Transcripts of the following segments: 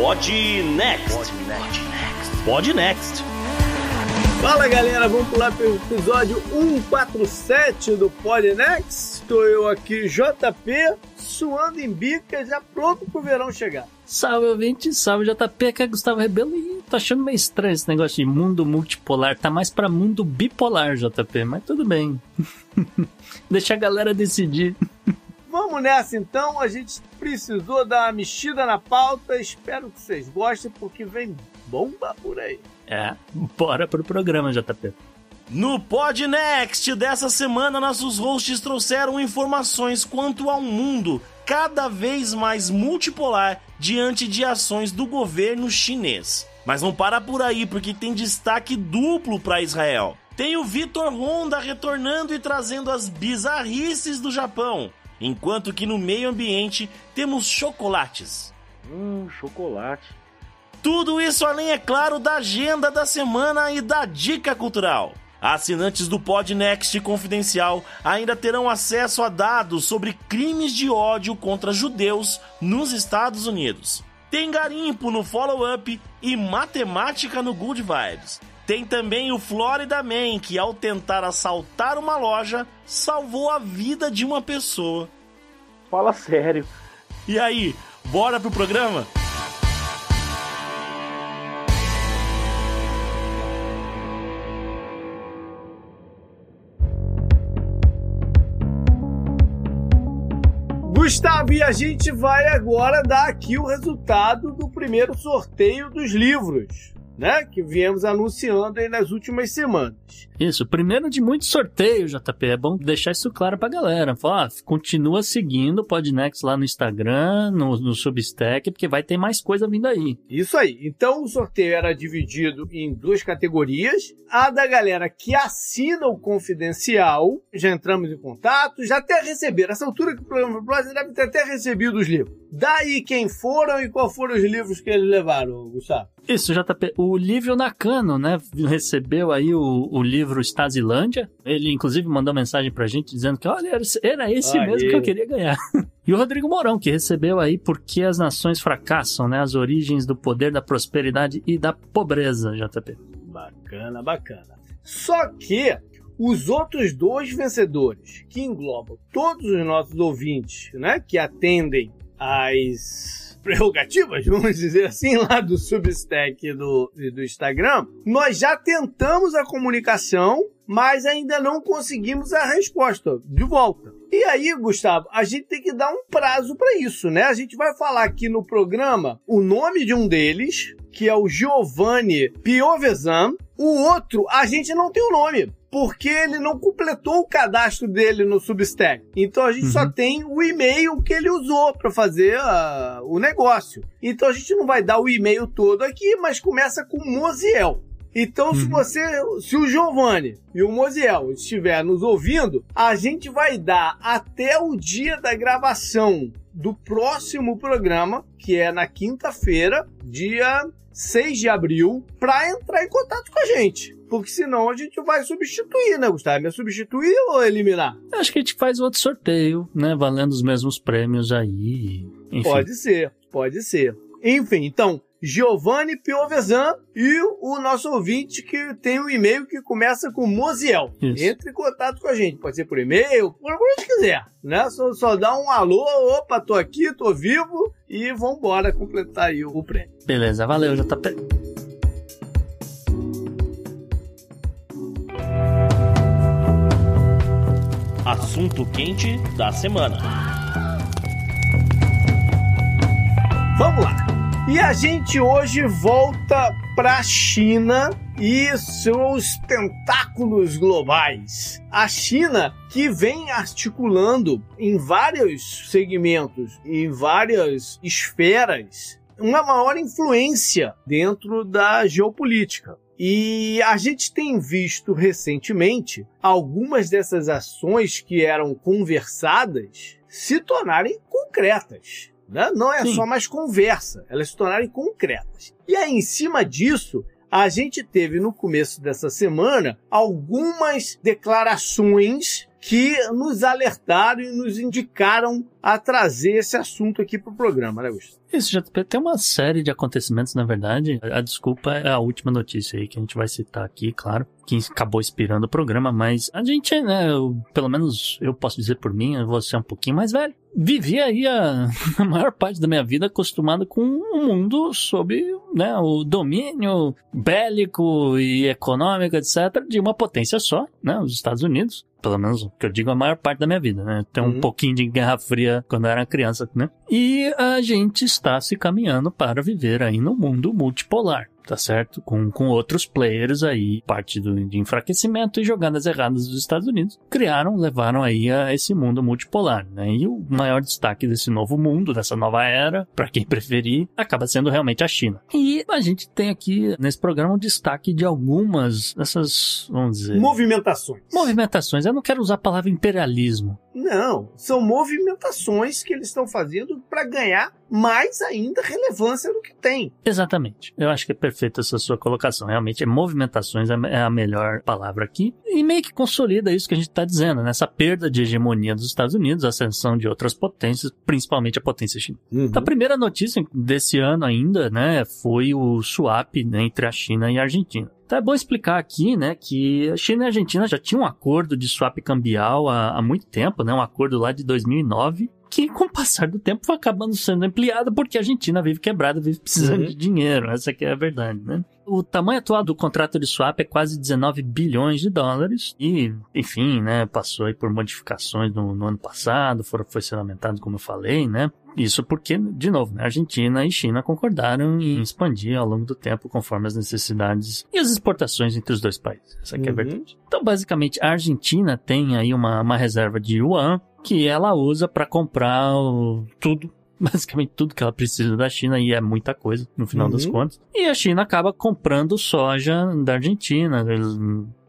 Pod Next. Pod Next. Fala galera, vamos pular para o episódio 147 do Podnext. Estou eu aqui, JP, suando em bica, já pronto pro verão chegar. Salve, ouvinte, salve, JP, aqui é Gustavo Rebelo e tô achando meio estranho esse negócio de mundo multipolar. Tá mais pra mundo bipolar, JP, mas tudo bem. Deixa a galera decidir. Vamos nessa então, a gente precisou dar uma mexida na pauta, espero que vocês gostem, porque vem bomba por aí. É, bora pro programa, JP. No Podnext dessa semana, nossos hosts trouxeram informações quanto ao mundo cada vez mais multipolar diante de ações do governo chinês. Mas não para por aí, porque tem destaque duplo para Israel. Tem o Vitor Honda retornando e trazendo as bizarrices do Japão, enquanto que no meio ambiente temos chocolates. Hum, chocolate. Tudo isso além, é claro, da agenda da semana e da dica cultural. Assinantes do Podnext Confidencial ainda terão acesso a dados sobre crimes de ódio contra judeus nos Estados Unidos. Tem garimpo no follow-up e matemática no Good Vibes. Tem também o Florida Man, que ao tentar assaltar uma loja, salvou a vida de uma pessoa. Fala sério. E aí, bora pro programa? Gustavo, e a gente vai agora dar aqui o resultado do primeiro sorteio dos livros né? Que viemos anunciando aí nas últimas semanas. Isso, primeiro de muitos sorteios, JP. É bom deixar isso claro pra galera. Fala, ah, continua seguindo o Podnext lá no Instagram, no, no Substack, porque vai ter mais coisa vindo aí. Isso aí. Então o sorteio era dividido em duas categorias. A da galera que assina o confidencial, já entramos em contato, já até receberam. Essa altura que o programa foi já deve ter até recebido os livros. Daí quem foram e qual foram os livros que eles levaram, Gustavo? Isso, JP. O Lívio Nakano, né, recebeu aí o, o livro Stasilândia. Ele, inclusive, mandou mensagem pra gente dizendo que, olha, era esse mesmo que eu queria ganhar. E o Rodrigo Mourão, que recebeu aí Por que as Nações Fracassam, né, as origens do poder, da prosperidade e da pobreza, JP. Bacana, bacana. Só que os outros dois vencedores, que englobam todos os nossos ouvintes, né, que atendem às prerrogativas, vamos dizer assim, lá do Substack do, do Instagram, nós já tentamos a comunicação, mas ainda não conseguimos a resposta de volta. E aí, Gustavo, a gente tem que dar um prazo para isso, né? A gente vai falar aqui no programa o nome de um deles, que é o Giovanni Piovesan. O outro, a gente não tem o nome porque ele não completou o cadastro dele no Substack. Então a gente uhum. só tem o e-mail que ele usou para fazer uh, o negócio. Então a gente não vai dar o e-mail todo aqui, mas começa com Moziel. Então, uhum. se você, se o Giovanni e o Moziel estiver nos ouvindo, a gente vai dar até o dia da gravação do próximo programa, que é na quinta-feira, dia 6 de abril, para entrar em contato com a gente. Porque senão a gente vai substituir, né, Gustavo? É substituir ou eliminar? Acho que a gente faz outro sorteio, né? Valendo os mesmos prêmios aí. Enfim. Pode ser, pode ser. Enfim, então, Giovanni Piovesan e o nosso ouvinte que tem um e-mail que começa com Moziel. Isso. Entre em contato com a gente, pode ser por e-mail, por onde quiser, né? Só, só dá um alô, opa, tô aqui, tô vivo e vambora completar aí o prêmio. Beleza, valeu, JP. Assunto quente da semana. Vamos lá. E a gente hoje volta para a China e seus tentáculos globais. A China que vem articulando em vários segmentos, em várias esferas, uma maior influência dentro da geopolítica. E a gente tem visto recentemente algumas dessas ações que eram conversadas se tornarem concretas. Né? Não é Sim. só mais conversa, elas se tornarem concretas. E aí, em cima disso, a gente teve no começo dessa semana algumas declarações que nos alertaram e nos indicaram a trazer esse assunto aqui para o programa, né, Gustavo? Isso, já tem uma série de acontecimentos, na verdade. A desculpa é a última notícia aí que a gente vai citar aqui, claro, que acabou inspirando o programa, mas a gente, né, eu, pelo menos eu posso dizer por mim, você é um pouquinho mais velho. Vivi aí a, a maior parte da minha vida acostumado com um mundo sob né, o domínio bélico e econômico, etc., de uma potência só, né, os Estados Unidos pelo menos o que eu digo a maior parte da minha vida, né? Tem um uhum. pouquinho de Guerra Fria quando eu era criança, né? E a gente está se caminhando para viver aí no mundo multipolar tá certo? Com, com outros players aí, parte do, de enfraquecimento e jogadas erradas dos Estados Unidos, criaram, levaram aí a esse mundo multipolar, né? E o maior destaque desse novo mundo, dessa nova era, para quem preferir, acaba sendo realmente a China. E a gente tem aqui nesse programa um destaque de algumas dessas, vamos dizer... Movimentações. Movimentações. Eu não quero usar a palavra imperialismo, não, são movimentações que eles estão fazendo para ganhar mais ainda relevância do que tem. Exatamente. Eu acho que é perfeita essa sua colocação. Realmente, é movimentações é a melhor palavra aqui. E meio que consolida isso que a gente está dizendo, né? Essa perda de hegemonia dos Estados Unidos, a ascensão de outras potências, principalmente a potência chinesa. Uhum. Então, a primeira notícia desse ano ainda, né, foi o swap né, entre a China e a Argentina. Então é bom explicar aqui, né, que a China e a Argentina já tinham um acordo de swap cambial há, há muito tempo, né, um acordo lá de 2009, que com o passar do tempo foi acabando sendo ampliado porque a Argentina vive quebrada, vive precisando uhum. de dinheiro, essa aqui é a verdade, né? O tamanho atual do contrato de swap é quase 19 bilhões de dólares e, enfim, né, passou aí por modificações no, no ano passado, foram, foi sendo aumentado, como eu falei, né? Isso porque, de novo, né, Argentina e China concordaram em expandir ao longo do tempo conforme as necessidades e as exportações entre os dois países. Essa aqui uhum. é a uhum. verdade. Então, basicamente, a Argentina tem aí uma, uma reserva de yuan que ela usa para comprar o, tudo basicamente tudo que ela precisa da China e é muita coisa no final uhum. das contas. E a China acaba comprando soja da Argentina,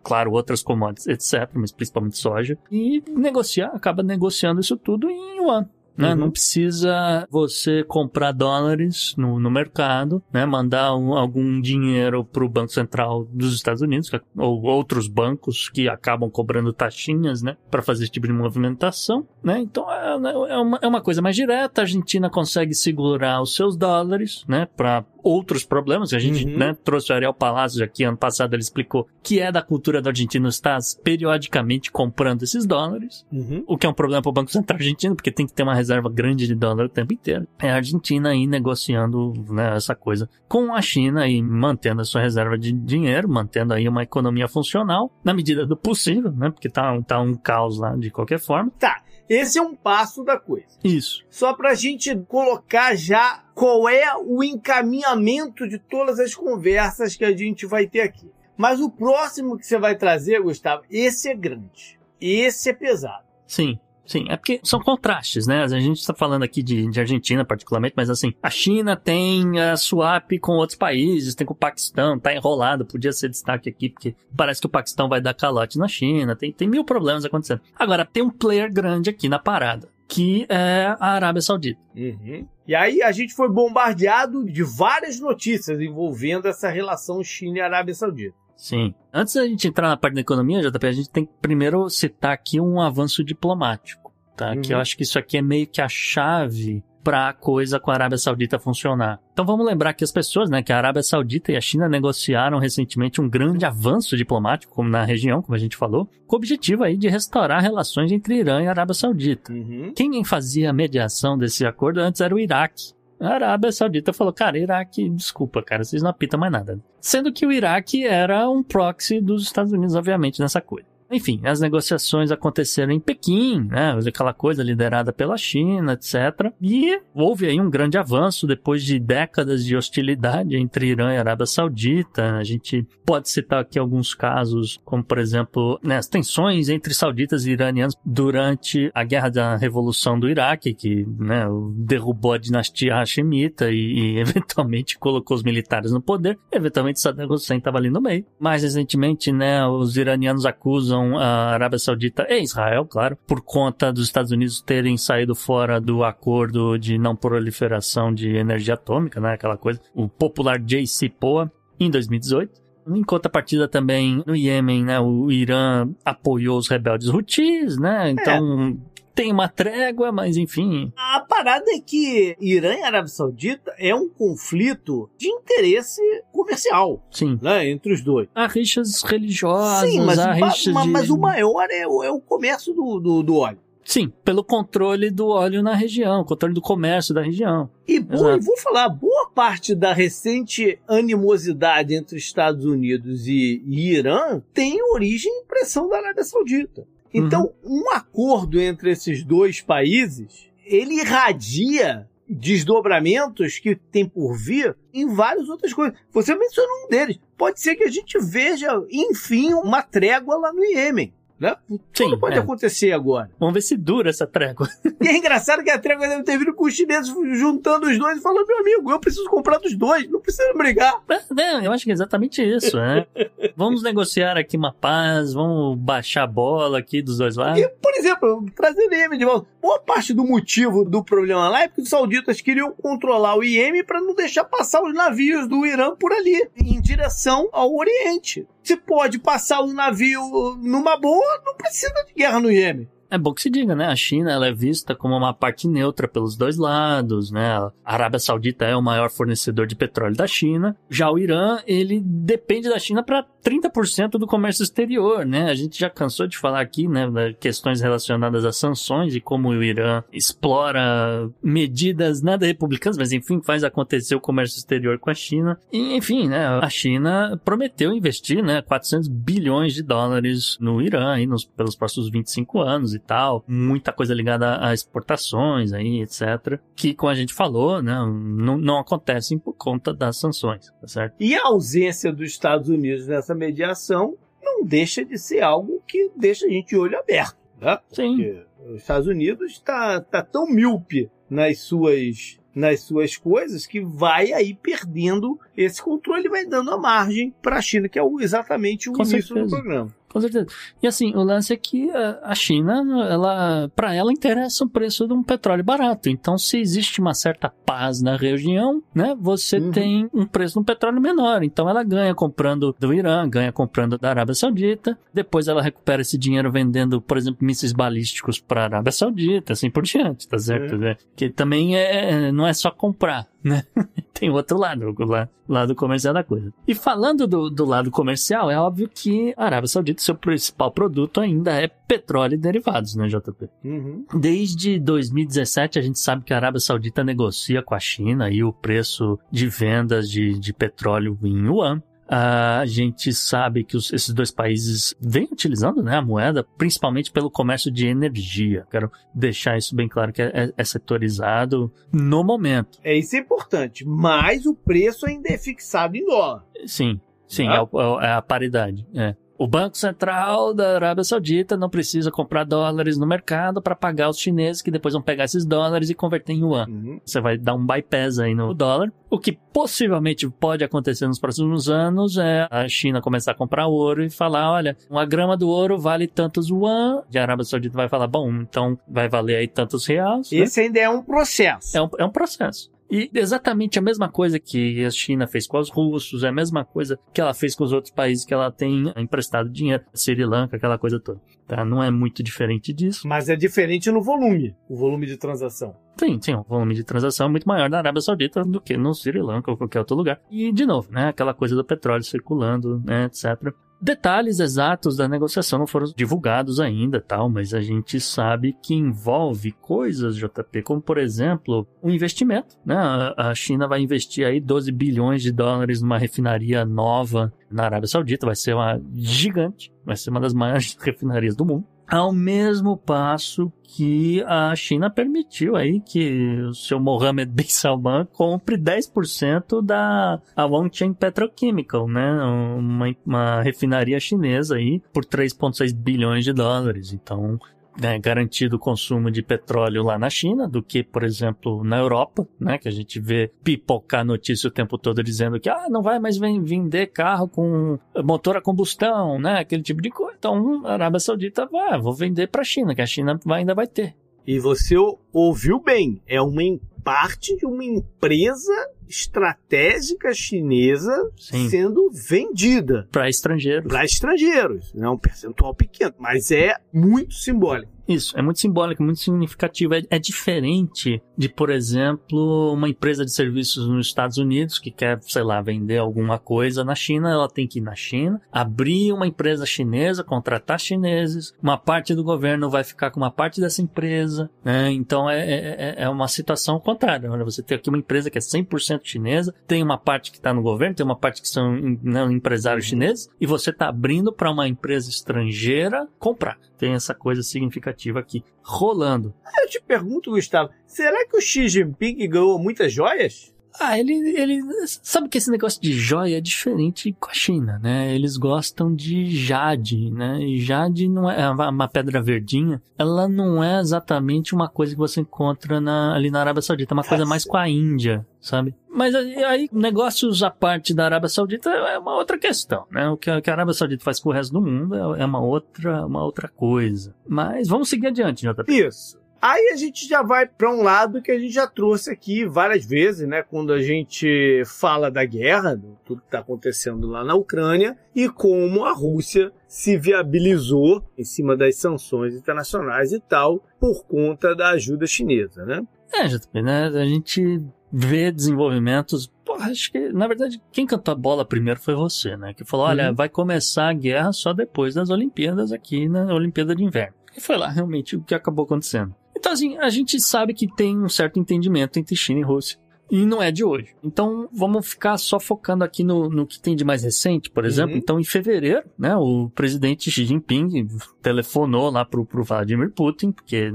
claro, outras commodities, etc, mas principalmente soja, e negociar, acaba negociando isso tudo em yuan. Né? Uhum. Não precisa você comprar dólares no, no mercado, né? mandar um, algum dinheiro para o Banco Central dos Estados Unidos, é, ou outros bancos que acabam cobrando taxinhas né? para fazer esse tipo de movimentação. Né? Então é, é, uma, é uma coisa mais direta, a Argentina consegue segurar os seus dólares né? para outros problemas. A gente uhum. né, trouxe o Ariel Palácio aqui ano passado, ele explicou que é da cultura do argentino estar periodicamente comprando esses dólares, uhum. o que é um problema para o Banco Central argentino, porque tem que ter uma reserva grande de dólar o tempo inteiro. É a Argentina aí negociando né, essa coisa com a China e mantendo a sua reserva de dinheiro, mantendo aí uma economia funcional na medida do possível, né? Porque tá, tá um caos lá de qualquer forma. Tá. Esse é um passo da coisa. Isso. Só para a gente colocar já qual é o encaminhamento de todas as conversas que a gente vai ter aqui. Mas o próximo que você vai trazer, Gustavo, esse é grande. Esse é pesado. Sim. Sim, é porque são contrastes, né? A gente está falando aqui de, de, Argentina particularmente, mas assim, a China tem a swap com outros países, tem com o Paquistão, tá enrolado, podia ser destaque aqui, porque parece que o Paquistão vai dar calote na China, tem, tem mil problemas acontecendo. Agora, tem um player grande aqui na parada, que é a Arábia Saudita. Uhum. E aí a gente foi bombardeado de várias notícias envolvendo essa relação China e Arábia Saudita. Sim. Antes da gente entrar na parte da economia, JP, a gente tem que primeiro citar aqui um avanço diplomático, tá? Uhum. Que eu acho que isso aqui é meio que a chave para a coisa com a Arábia Saudita funcionar. Então vamos lembrar que as pessoas, né, que a Arábia Saudita e a China negociaram recentemente um grande avanço diplomático como na região, como a gente falou, com o objetivo aí de restaurar relações entre Irã e Arábia Saudita. Uhum. Quem fazia a mediação desse acordo antes era o Iraque. A Arábia Saudita falou, cara, Iraque, desculpa, cara, vocês não apitam mais nada. Sendo que o Iraque era um proxy dos Estados Unidos, obviamente, nessa coisa. Enfim, as negociações aconteceram em Pequim, né? Aquela coisa liderada pela China, etc. E houve aí um grande avanço depois de décadas de hostilidade entre Irã e Arábia Saudita. A gente pode citar aqui alguns casos, como por exemplo, né, as tensões entre sauditas e iranianos durante a guerra da Revolução do Iraque, que né, derrubou a dinastia Hashemita e, e eventualmente colocou os militares no poder. Eventualmente Saddam Hussein estava ali no meio. Mais recentemente, né, os iranianos acusam a Arábia Saudita e Israel, claro, por conta dos Estados Unidos terem saído fora do acordo de não proliferação de energia atômica, né? Aquela coisa, o popular JCPOA, em 2018. Em contrapartida também, no Iêmen, né, o Irã apoiou os rebeldes Houthis, né? Então, tem uma trégua, mas enfim. A parada é que Irã e Arábia Saudita é um conflito de interesse comercial, Sim. né, entre os dois. Há rixas religiosas, Sim, mas, há rixas ma- de... mas o maior é, o- é o comércio do, do, do óleo. Sim, pelo controle do óleo na região, controle do comércio da região. E e vou falar, boa parte da recente animosidade entre Estados Unidos e, e Irã tem origem em pressão da Arábia Saudita. Então, um acordo entre esses dois países, ele irradia desdobramentos que tem por vir em várias outras coisas. Você mencionou um deles. Pode ser que a gente veja, enfim, uma trégua lá no Iêmen. Né? Tudo Sim, pode é. acontecer agora. Vamos ver se dura essa trégua. E é engraçado que a trégua deve ter vindo com os chineses juntando os dois e falando, meu amigo, eu preciso comprar dos dois, não precisa brigar. É, né, eu acho que é exatamente isso, né? Vamos negociar aqui uma paz, vamos baixar a bola aqui dos dois lados. E, por exemplo, trazendo o Iêmen de volta, boa parte do motivo do problema lá é porque os sauditas queriam controlar o Iêmen para não deixar passar os navios do Irã por ali, em direção ao Oriente. Se pode passar o navio numa boa, não precisa de guerra no Iêmen. É bom que se diga, né? A China ela é vista como uma parte neutra pelos dois lados, né? A Arábia Saudita é o maior fornecedor de petróleo da China. Já o Irã, ele depende da China para 30% do comércio exterior, né? A gente já cansou de falar aqui, né, questões relacionadas a sanções e como o Irã explora medidas nada republicanas, mas enfim, faz acontecer o comércio exterior com a China. E, enfim, né, a China prometeu investir, né, 400 bilhões de dólares no Irã aí nos, pelos próximos 25 anos e tal. Muita coisa ligada a exportações aí, etc. Que, como a gente falou, né, não, não acontecem por conta das sanções, tá certo? E a ausência dos Estados Unidos nessa mediação não deixa de ser algo que deixa a gente de olho aberto. Né? Sim. Porque os Estados Unidos está tá tão míope nas suas, nas suas coisas que vai aí perdendo esse controle e vai dando a margem para a China, que é exatamente o Com início do programa. Com certeza. E assim, o lance é que a a China, ela, para ela interessa o preço de um petróleo barato. Então, se existe uma certa paz na região, né, você Uhum. tem um preço de um petróleo menor. Então, ela ganha comprando do Irã, ganha comprando da Arábia Saudita. Depois, ela recupera esse dinheiro vendendo, por exemplo, mísseis balísticos para a Arábia Saudita, assim por diante, tá certo? É. né? Que também é, não é só comprar, né? tem outro lado, o la- lado comercial da coisa. E falando do, do lado comercial, é óbvio que a Arábia Saudita, seu principal produto ainda é petróleo e derivados, né, JP? Uhum. Desde 2017, a gente sabe que a Arábia Saudita negocia com a China aí o preço de vendas de, de petróleo em yuan. A gente sabe que os- esses dois países vêm utilizando né, a moeda, principalmente pelo comércio de energia. Quero deixar isso bem claro que é, é- é setorizado no momento. É isso é importante, mas o preço ainda é fixado em dólar. Sim, sim, Ah. é, o- é a paridade. É. O Banco Central da Arábia Saudita não precisa comprar dólares no mercado para pagar os chineses que depois vão pegar esses dólares e converter em yuan. Uhum. Você vai dar um bypass aí no dólar. O que possivelmente pode acontecer nos próximos anos é a China começar a comprar ouro e falar: olha, uma grama do ouro vale tantos yuan. E a Arábia Saudita vai falar: bom, então vai valer aí tantos reais. né? Esse ainda é um processo. É um, é um processo. E exatamente a mesma coisa que a China fez com os russos, é a mesma coisa que ela fez com os outros países que ela tem emprestado dinheiro, Sri Lanka, aquela coisa toda. Tá? Não é muito diferente disso. Mas é diferente no volume, o volume de transação. Sim, sim, o volume de transação é muito maior na Arábia Saudita do que no Sri Lanka ou qualquer outro lugar. E, de novo, né, aquela coisa do petróleo circulando, né, etc. Detalhes exatos da negociação não foram divulgados ainda, tal, mas a gente sabe que envolve coisas, JP, como por exemplo, um investimento, né? A China vai investir aí 12 bilhões de dólares numa refinaria nova na Arábia Saudita, vai ser uma gigante, vai ser uma das maiores refinarias do mundo. Ao mesmo passo que a China permitiu aí que o seu Mohammed bin Salman compre 10% da a Wangcheng Petrochemical, né? Uma, uma refinaria chinesa aí por 3,6 bilhões de dólares. Então, né, garantido o consumo de petróleo lá na China do que, por exemplo, na Europa, né, que a gente vê pipocar notícia o tempo todo dizendo que ah, não vai mais ven- vender carro com motor a combustão, né, aquele tipo de coisa. Então, a Arábia Saudita vai, vou vender para a China, que a China ainda vai ter. E você ouviu bem, é uma parte de uma empresa estratégica chinesa Sim. sendo vendida Para estrangeiros. para estrangeiros. É um percentual pequeno, mas é muito simbólico. Isso, é muito simbólico, muito significativo. É, é diferente de, por exemplo, uma empresa de serviços nos Estados Unidos que quer, sei lá, vender alguma coisa na China, ela tem que ir na China, abrir uma empresa chinesa, contratar chineses, uma parte do governo vai ficar com uma parte dessa empresa, né? Então é, é, é uma situação contrária. Olha, você tem aqui uma empresa que é 100% chinesa, tem uma parte que está no governo, tem uma parte que são né, empresários chineses, e você está abrindo para uma empresa estrangeira comprar. Tem essa coisa significativa aqui rolando. Eu te pergunto, Gustavo, será que o Xi Jinping ganhou muitas joias? Ah, ele, ele. Sabe que esse negócio de joia é diferente com a China, né? Eles gostam de jade, né? E jade não é uma pedra verdinha. Ela não é exatamente uma coisa que você encontra na, ali na Arábia Saudita. É uma coisa mais com a Índia, sabe? Mas aí, negócios à parte da Arábia Saudita é uma outra questão, né? O que a, que a Arábia Saudita faz com o resto do mundo é, é uma outra, uma outra coisa. Mas vamos seguir adiante, JP. Isso. Aí a gente já vai para um lado que a gente já trouxe aqui várias vezes, né? Quando a gente fala da guerra, do tudo que está acontecendo lá na Ucrânia e como a Rússia se viabilizou em cima das sanções internacionais e tal por conta da ajuda chinesa, né? É, JP, né? A gente vê desenvolvimentos. Porra, acho que, na verdade, quem cantou a bola primeiro foi você, né? Que falou: olha, Uhum. vai começar a guerra só depois das Olimpíadas aqui na Olimpíada de Inverno. E foi lá realmente o que acabou acontecendo. Então, assim, a gente sabe que tem um certo entendimento entre China e Rússia. E não é de hoje. Então, vamos ficar só focando aqui no, no que tem de mais recente, por exemplo. Uhum. Então, em fevereiro, né, o presidente Xi Jinping telefonou lá pro, pro Vladimir Putin, porque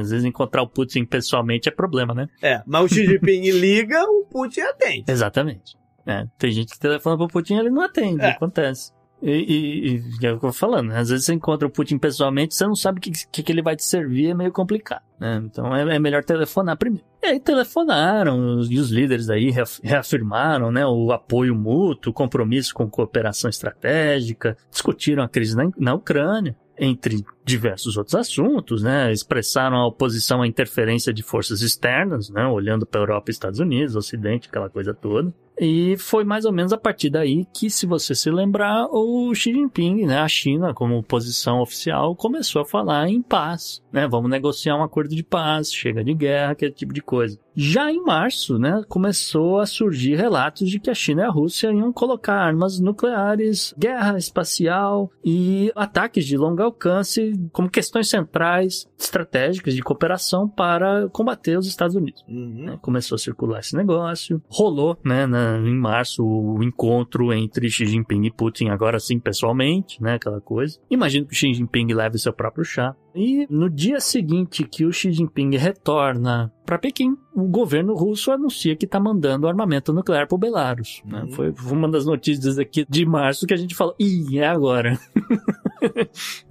às vezes encontrar o Putin pessoalmente é problema, né? É, mas o Xi Jinping liga, o Putin atende. Exatamente. É, tem gente que telefona pro Putin e ele não atende, É. acontece. E, e- e é o que eu tô falando, né? Às vezes você encontra o Putin pessoalmente, você não sabe o que, que, que ele vai te servir, é meio complicado, né? Então é, é melhor telefonar primeiro. E aí telefonaram, os- e os líderes aí reaf- reafirmaram, né, o apoio mútuo, o compromisso com cooperação estratégica, discutiram a crise na, na Ucrânia, entre diversos outros assuntos, né? Expressaram a oposição à interferência de forças externas, né? Olhando para a Europa Estados Unidos, Ocidente, aquela coisa toda. E foi mais ou menos a partir daí que, se você se lembrar, o Xi Jinping, né, a China, como posição oficial, começou a falar em paz, né? Vamos negociar um acordo de paz, chega de guerra, aquele tipo de coisa. Já em março, né, começou a surgir relatos de que a China e a Rússia iam colocar armas nucleares, guerra espacial e ataques de longo alcance como questões centrais estratégicas de cooperação para combater os Estados Unidos Uhum. né? Começou a circular esse negócio. Rolou, né, na- em março, o encontro entre Xi Jinping e Putin, agora sim pessoalmente, né, aquela coisa. Imagino que o Xi Jinping leve seu próprio chá. E no dia seguinte que o Xi Jinping retorna para Pequim, o governo russo anuncia que está mandando armamento nuclear para o Belarus. né? Uhum. Foi uma das notícias aqui de março que a gente falou, ih, é agora.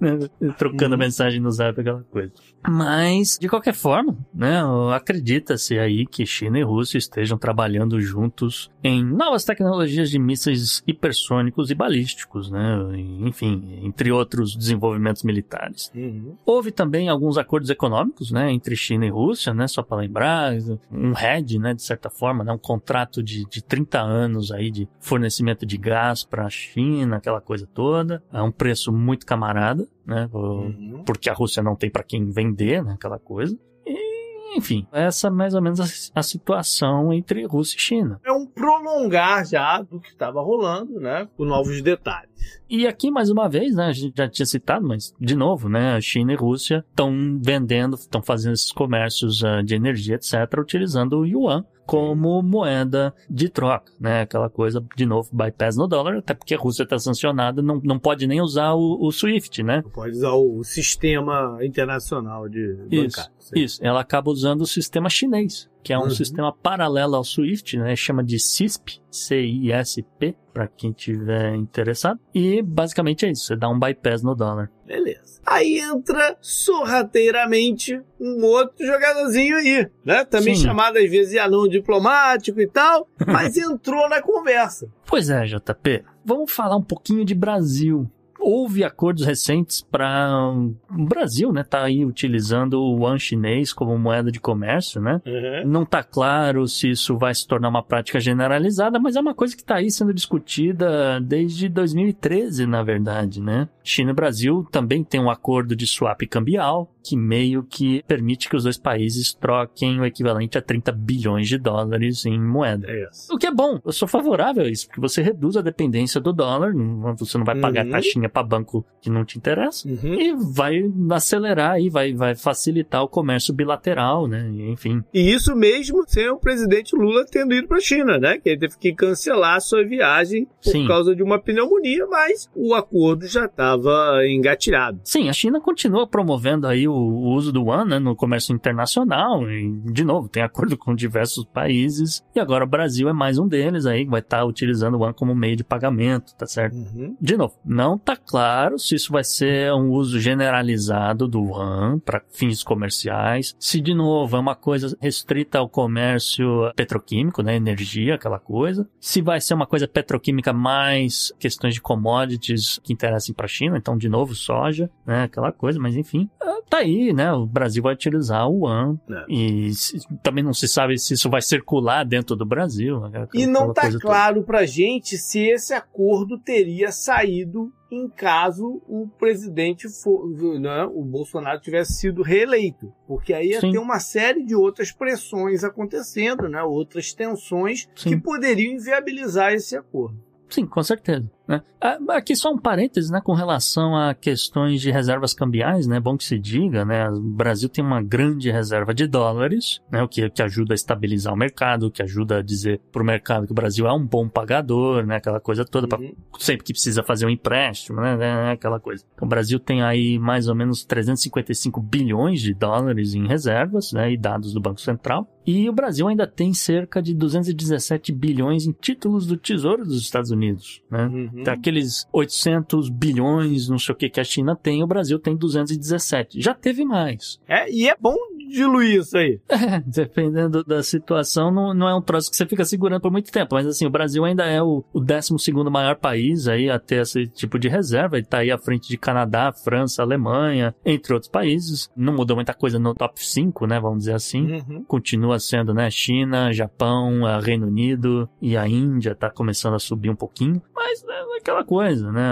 Né, Trocando Uhum. mensagem no zap, aquela coisa. Mas, de qualquer forma, né, acredita-se aí que China e Rússia estejam trabalhando juntos em novas tecnologias de mísseis hipersônicos e balísticos, né, enfim, entre outros desenvolvimentos militares. Uhum. Houve também alguns acordos econômicos, né, entre China e Rússia, né, só para lembrar, um hedge, né, de certa forma, né, um contrato de, de 30 anos aí de fornecimento de gás para a China, aquela coisa toda, a um preço muito camarada, né, Uhum. porque a Rússia não tem para quem vender, né, aquela coisa. E, enfim, essa é mais ou menos a, a situação entre Rússia e China. É um prolongar já do que estava rolando, né? Com novos detalhes. E aqui, mais uma vez, né, a gente já tinha citado, mas de novo, né, a China e Rússia estão vendendo, estão fazendo esses comércios ah, de energia, etc., utilizando o yuan como moeda de troca, né, aquela coisa, de novo, bypass no dólar, até porque a Rússia está sancionada, não, não pode nem usar o, o SWIFT, né, Pode usar o sistema internacional de Isso, bancário. Sim. Isso, ela acaba usando o sistema chinês, que é um Uhum. sistema paralelo ao SWIFT, né? Chama de CISP, C-I-S-P, para quem tiver interessado. E basicamente é isso, você dá um bypass no dólar. Beleza. Aí entra sorrateiramente um outro jogadorzinho aí, né? Também Sim. chamado às vezes de anão diplomático e tal, mas entrou na conversa. Pois é, JP, vamos falar um pouquinho de Brasil. Houve acordos recentes para o Brasil, né? Tá aí utilizando o yuan chinês como moeda de comércio, né? Uhum. Não tá claro se isso vai se tornar uma prática generalizada, mas é uma coisa que está aí sendo discutida desde 2013, na verdade, né? China e Brasil também tem um acordo de swap cambial que meio que permite que os dois países troquem o equivalente a 30 bilhões de dólares em moeda. É isso. O que é bom, eu sou favorável a isso, porque você reduz a dependência do dólar, você não vai pagar Uhum. taxinha para banco que não te interessa. Uhum. E vai acelerar e vai, vai facilitar o comércio bilateral, né? Enfim. E isso mesmo sem o presidente Lula tendo ido para a China, né? Que ele teve que cancelar a sua viagem por Sim. causa de uma pneumonia, mas o acordo já estava engatilhado. Sim, a China continua promovendo aí o, o uso do yuan né, no comércio internacional e, de novo, tem acordo com diversos países e agora o Brasil é mais um deles aí que vai estar utilizando o yuan como meio de pagamento, tá certo? Uhum. De novo, não tá claro se isso vai ser um uso generalizado do yuan para fins comerciais, se de novo é uma coisa restrita ao comércio petroquímico, né, energia, aquela coisa, se vai ser uma coisa petroquímica mais questões de commodities que interessem para a China, então de novo soja, né, aquela coisa, mas enfim, ah, tá aí, né, o Brasil vai utilizar o yuan É. e se- também não se sabe se isso vai circular dentro do Brasil. aquela- E não tá claro pra gente se esse acordo teria saído em caso o presidente for, né, o Bolsonaro tivesse sido reeleito, porque aí ia Sim. ter uma série de outras pressões acontecendo, né, outras tensões Sim. que poderiam inviabilizar esse acordo. Sim, com certeza. Né? Ah, Aqui só um parênteses, né, com relação a questões de reservas cambiais, né, é bom que se diga, né, o Brasil tem uma grande reserva de dólares, né, o que, que ajuda a estabilizar o mercado, o que ajuda a dizer para o mercado que o Brasil é um bom pagador, né, aquela coisa toda, pra- Uhum. sempre que precisa fazer um empréstimo, né, né, aquela coisa. Então, o Brasil tem aí mais ou menos 355 bilhões de dólares em reservas, né, e dados do Banco Central. E o Brasil ainda tem cerca de 217 bilhões em títulos do Tesouro dos Estados Unidos, né? Uhum. Daqueles 800 bilhões, não sei o que que a China tem, o Brasil tem 217. Já teve mais. É, e é bom diluir isso aí. É, dependendo da situação, não, não é um troço que você fica segurando por muito tempo. Mas assim, o Brasil ainda é o, o 12 maior país aí a ter esse tipo de reserva. Ele tá aí à frente de Canadá, França, Alemanha, entre outros países. Não mudou muita coisa no top 5, né? Vamos dizer assim. Uhum. Continua sendo, né? China, Japão, eh, Reino Unido e a Índia tá começando a subir um pouquinho. Mas é aquela coisa, né?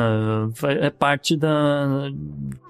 É parte da.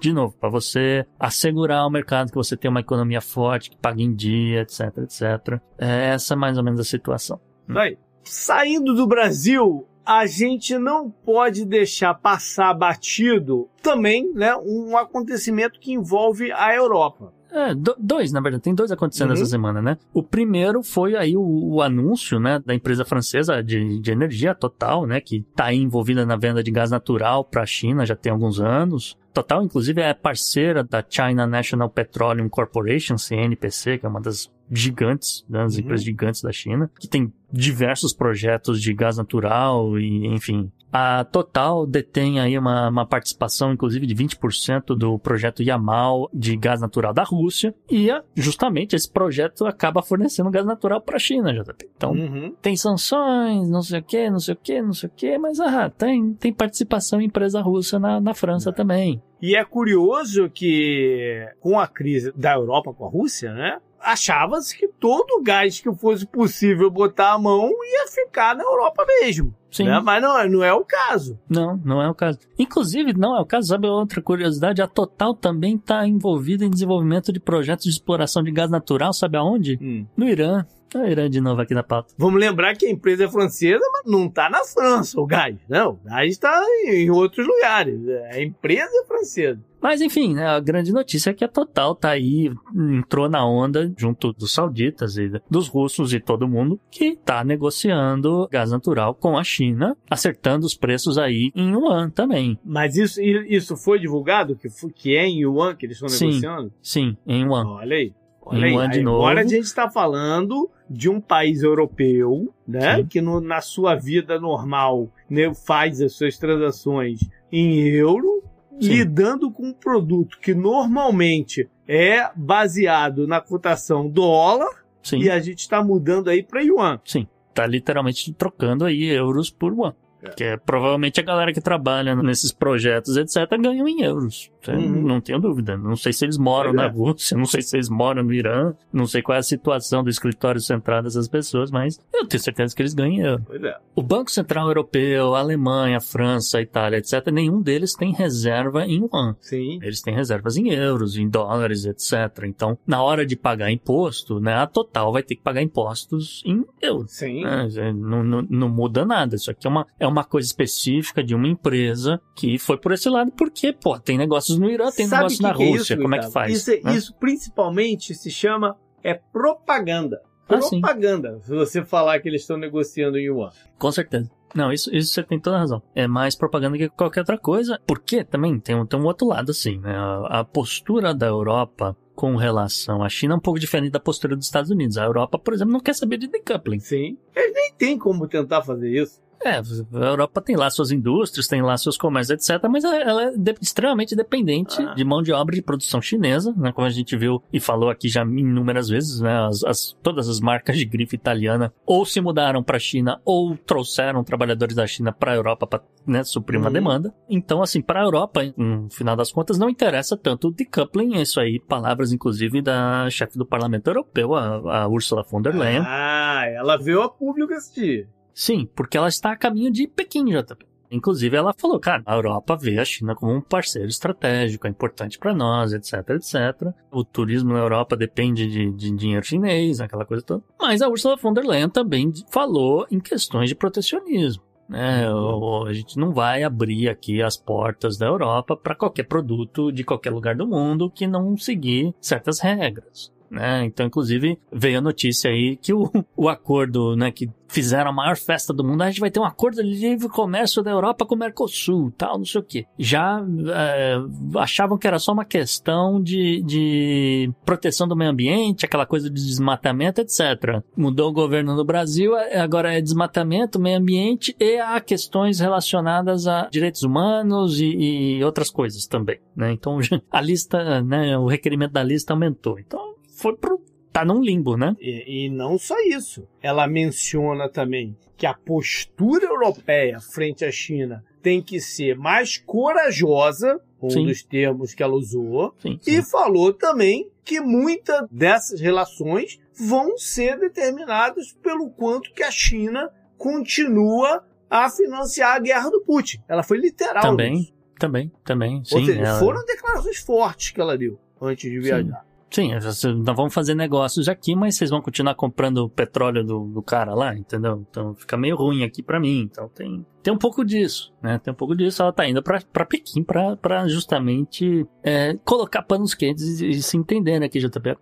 De novo, para você assegurar ao mercado que você tem uma economia forte, que paga em dia, etc, etc. É essa mais ou menos a situação. Tá aí. Saindo do Brasil, a gente não pode deixar passar batido também né, um acontecimento que envolve a Europa. É, do- dois, na verdade, tem dois acontecendo Uhum. essa semana, né? O primeiro foi aí o, o anúncio, né, da empresa francesa de, de energia Total, né, que tá aí envolvida na venda de gás natural para a China já tem alguns anos. Total, inclusive, é parceira da China National Petroleum Corporation, CNPC, que é uma das gigantes, né, das Uhum. empresas gigantes da China, que tem diversos projetos de gás natural e, enfim. A Total detém aí uma, uma participação, inclusive, de 20% do projeto Yamal de gás natural da Rússia. E ah, justamente esse projeto acaba fornecendo gás natural para a China, JP. Então, Uhum. tem sanções, não sei o que, não sei o que, não sei o que, mas ah, tem, tem participação em empresa russa na, na França também. E é curioso que, com a crise da Europa com a Rússia, né? Achava-se que todo o gás que fosse possível botar a mão ia ficar na Europa mesmo. Sim. né? Mas não, é- não é o caso. Não, não é o caso. Inclusive, não é o caso. Sabe outra curiosidade? A Total também está envolvida em desenvolvimento de projetos de exploração de gás natural, sabe aonde? No Irã. É o Irã de novo aqui na pauta. Vamos lembrar que a empresa é francesa, mas não está na França o gás. Não, o gás está em outros lugares. A empresa é francesa. Mas enfim, né, a grande notícia é que a Total tá aí, entrou na onda junto dos sauditas e dos russos e todo mundo que tá negociando gás natural com a China, acertando os preços aí em yuan também. Mas isso, isso foi divulgado? Que, foi- que é em yuan que eles estão Sim. negociando? Sim, em yuan. Olha aí. Olha Em aí. yuan de novo. Agora a gente está falando de um país europeu, né? Sim. Que no- na sua vida normal né, faz as suas transações em euro, Sim. lidando com um produto que normalmente é baseado na cotação dólar Sim, e a gente está mudando aí para yuan. sim. Tá literalmente trocando aí euros por yuan. É. Que é provavelmente a galera que trabalha nesses projetos, etc., ganham em euros. É- Uhum. Não tenho dúvida. Não sei se eles moram Pois na é. Rússia, não sei se eles moram no Irã, não sei qual é a situação do escritório central dessas pessoas, mas eu tenho certeza que eles ganham em euro. Pois é. O Banco Central Europeu, a Alemanha, a França, a Itália, etc., nenhum deles tem reserva em yuan. Sim. Eles têm reservas em euros, em dólares, etc. Então, na hora de pagar imposto, né, a Total vai ter que pagar impostos em euros. Sim. né? Não, não, não muda nada. Isso aqui é uma, é uma coisa específica de uma empresa que foi por esse lado, porque, pô, tem negócios no Irã, tem Sabe negócios que na que é Rússia. isso, como é que faz? Isso, é- né? isso principalmente se chama é propaganda. Ah. Propaganda. Se você falar que eles estão negociando em yuan. Com certeza. Não, isso, isso você tem toda a razão. É mais propaganda que qualquer outra coisa. Porque também tem um, tem um outro lado, assim, né? A, a postura da Europa com relação à China é um pouco diferente da postura dos Estados Unidos. A Europa, por exemplo, não quer saber de decoupling. Sim. Eles nem tem como tentar fazer isso. É, a Europa tem lá suas indústrias, tem lá seus comércios, etc., mas ela é de- extremamente dependente Ah. de mão de obra de produção chinesa, né? Como a gente viu e falou aqui já inúmeras vezes, né? As, as- todas as marcas de grife italiana ou se mudaram para a China ou trouxeram trabalhadores da China para a Europa para né, suprir uma Uhum. demanda. Então, assim, para a Europa, no final das contas, não interessa tanto o decoupling, é isso aí, palavras inclusive da chefe do Parlamento Europeu, a, a Ursula von der Leyen. Ah, ela veio a público dia. Sim, porque ela está a caminho de Pequim, JP. Inclusive, ela falou, cara, a Europa vê a China como um parceiro estratégico, é importante para nós, etc, etc. O turismo na Europa depende de, de dinheiro chinês, aquela coisa toda. Mas a Ursula von der Leyen também falou em questões de protecionismo. Né? O- a gente não vai abrir aqui as portas da Europa para qualquer produto de qualquer lugar do mundo que não seguir certas regras. Né? Então, inclusive, veio a notícia aí que o, o acordo, né, que fizeram a maior festa do mundo, a gente vai ter um acordo de livre comércio da Europa com o Mercosul, tal, não sei o quê. Já é, achavam que era só uma questão de, de proteção do meio ambiente, aquela coisa de desmatamento, etc. Mudou o governo no Brasil, é- agora é desmatamento, meio ambiente e há questões relacionadas a direitos humanos e, e outras coisas também, né? Então, a lista, né, o requerimento da lista aumentou. Então, foi pro tá num limbo, né? E, e não só isso. Ela menciona também que a postura europeia frente à China tem que ser mais corajosa, um Sim. dos termos que ela usou, Sim, e falou também que muitas dessas relações vão ser determinadas pelo quanto que a China continua a financiar a guerra do Putin. Ela foi literal Também, nisso. também, também. Ou Sim, seja, ela- foram declarações fortes que ela deu antes de viajar. Sim, nós vamos fazer negócios aqui, mas vocês vão continuar comprando o petróleo do, do cara lá, entendeu? Então fica meio ruim aqui pra mim. Então tem, tem um pouco disso, né? Tem um pouco disso. Ela tá indo pra, pra Pequim pra, pra justamente é, colocar panos quentes e, e se entender, né, aqui, JP?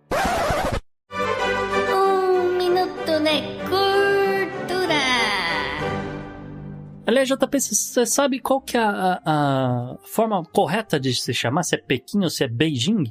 Um minuto de cultura. Aliás, JP, você sabe qual que é a, a- a forma correta de se chamar? Se é Pequim ou se é Beijing?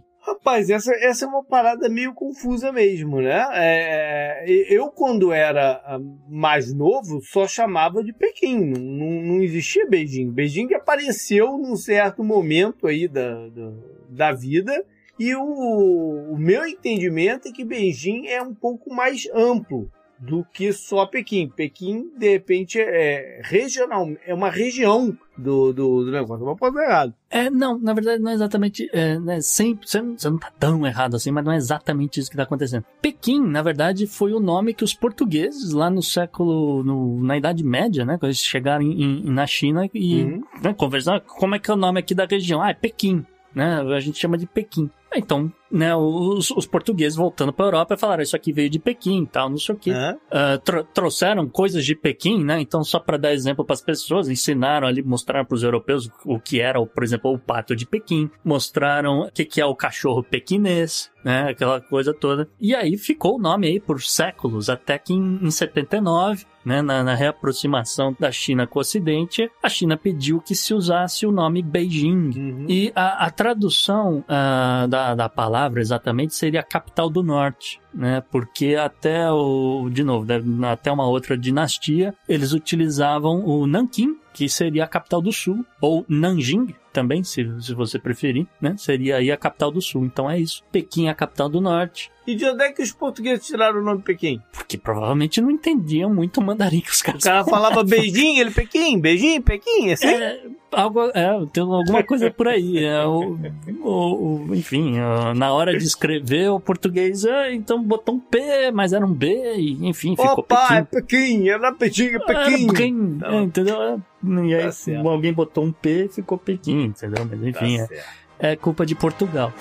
Rapaz, essa, essa é uma parada meio confusa mesmo, né? É, eu, quando era ah, mais novo, só chamava de Pequim, não, não, não existia Beijing. Beijing apareceu num certo momento aí da, da, da vida, e o, o meu entendimento é que Beijing é um pouco mais amplo do que só Pequim. Pequim, de repente, é regional, é uma região do, do, do negócio. Mas pode errado. É, não, na verdade não é exatamente, é, né, sempre, você, não, você não tá tão errado assim, mas não é exatamente isso que tá acontecendo. Pequim, na verdade, foi o nome que os portugueses lá no século, no- na Idade Média, né, quando eles chegaram em- em- na China e Uhum. né, conversaram, como é que é o nome aqui da região? Ah, é Pequim, né, a gente chama de Pequim. Então, né, os, os portugueses voltando pra Europa falaram, isso aqui veio de Pequim, tal, não sei o quê. Hã? Ah, tro- trouxeram coisas de Pequim, né? Então, só para dar exemplo para as pessoas, ensinaram ali, mostraram para os europeus o que era, por exemplo, o pato de Pequim, mostraram o que, que é o cachorro pequinês, né? Aquela coisa toda. E aí ficou o nome aí por séculos, até que em, em 79, né, na, na reaproximação da China com o Ocidente, a China pediu que se usasse o nome Beijing. Uhum. E a, a tradução ah, da, da palavra exatamente seria capital do norte, né? Porque até o, de novo, né, até uma outra dinastia, eles utilizavam o Nanquim, que seria a capital do sul, ou Nanjing, também, se, se você preferir, né? Seria aí a capital do sul. Então é isso. Pequim é a capital do norte. E de onde é que os portugueses tiraram o nome Pequim? Porque provavelmente não entendiam muito o mandarim que os O caras cara falava beijinho, ele Pequim, beijinho, Pequim, assim? É, algo, é, tem alguma coisa por aí. É, o, o- o- enfim, na hora de escrever o português, é, então botou um P, mas era um B, e, enfim, ficou Opa, é Pequim. Pequim, era Pequim, é Era Pequim. Pequim, Tá é, entendeu? É, E aí Tá alguém botou um P e ficou Pequim, entendeu? Mas Tá enfim, é, certo. é culpa de Portugal.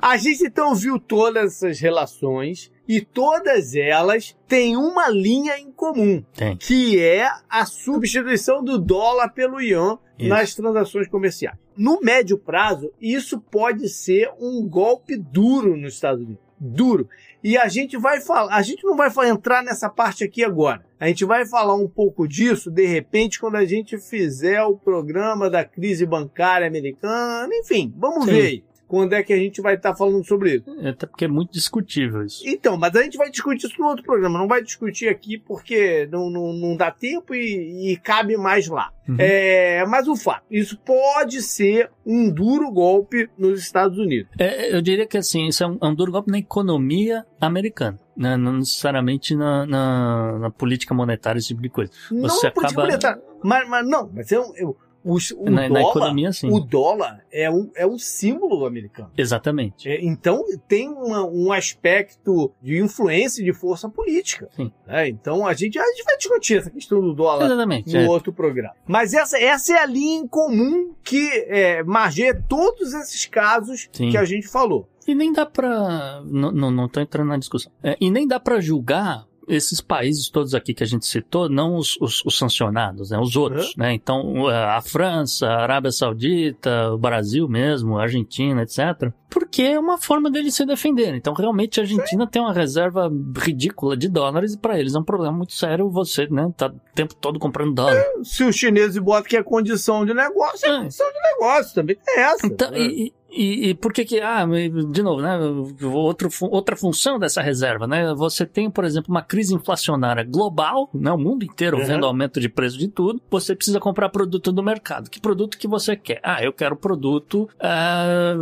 A gente então viu todas essas relações e todas elas têm uma linha em comum, Tem. que é a substituição do dólar pelo yuan Isso. nas transações comerciais. No médio prazo, isso pode ser um golpe duro nos Estados Unidos. Duro. E a gente vai falar, a gente não vai entrar nessa parte aqui agora. A gente vai falar um pouco disso, de repente, quando a gente fizer o programa da crise bancária americana. Enfim, vamos Sim. ver aí. Quando é que a gente vai estar falando sobre isso? Até porque é muito discutível isso. Então, mas a gente vai discutir isso no outro programa. Não vai discutir aqui porque não, não, não dá tempo e, e cabe mais lá. Uhum. É, mas o fato, isso pode ser um duro golpe nos Estados Unidos. É, eu diria que assim, isso é um, é um duro golpe na economia americana, né? não necessariamente na, na, na política monetária, esse tipo de coisa. não Você política acaba- monetária, mas, mas não, mas é é um- os- o, na, na dólar, economia, sim. o dólar é um, é um símbolo americano. Exatamente. É, então tem uma- um aspecto de influência e de força política. Sim. né? Então a gente, a gente vai discutir essa questão do dólar Exatamente. no é. outro programa. Mas essa, essa é a linha em comum que é, margeia todos esses casos Sim. que a gente falou. E nem dá pra. Não, não, não tô entrando na discussão. É, e nem dá pra julgar esses países todos aqui que a gente citou, não os, os- os sancionados, né? Os outros, né? Então, a França, a Arábia Saudita, o Brasil mesmo, a Argentina, etc. Porque é uma forma deles se defenderem. Então, realmente, a Argentina tem uma reserva ridícula de dólares e para eles é um problema muito sério você, né? Tá o tempo todo comprando dólar. Se os chineses botam que é condição de negócio, é É. condição de negócio também. É essa. Então, né? e, e, e por que que, ah, de novo, né, outro, outra função dessa reserva, né, você tem, por exemplo, uma crise inflacionária global, né, o mundo inteiro Uhum. vendo aumento de preço de tudo, você precisa comprar produto do mercado. Que produto que você quer? Ah, eu quero produto ah,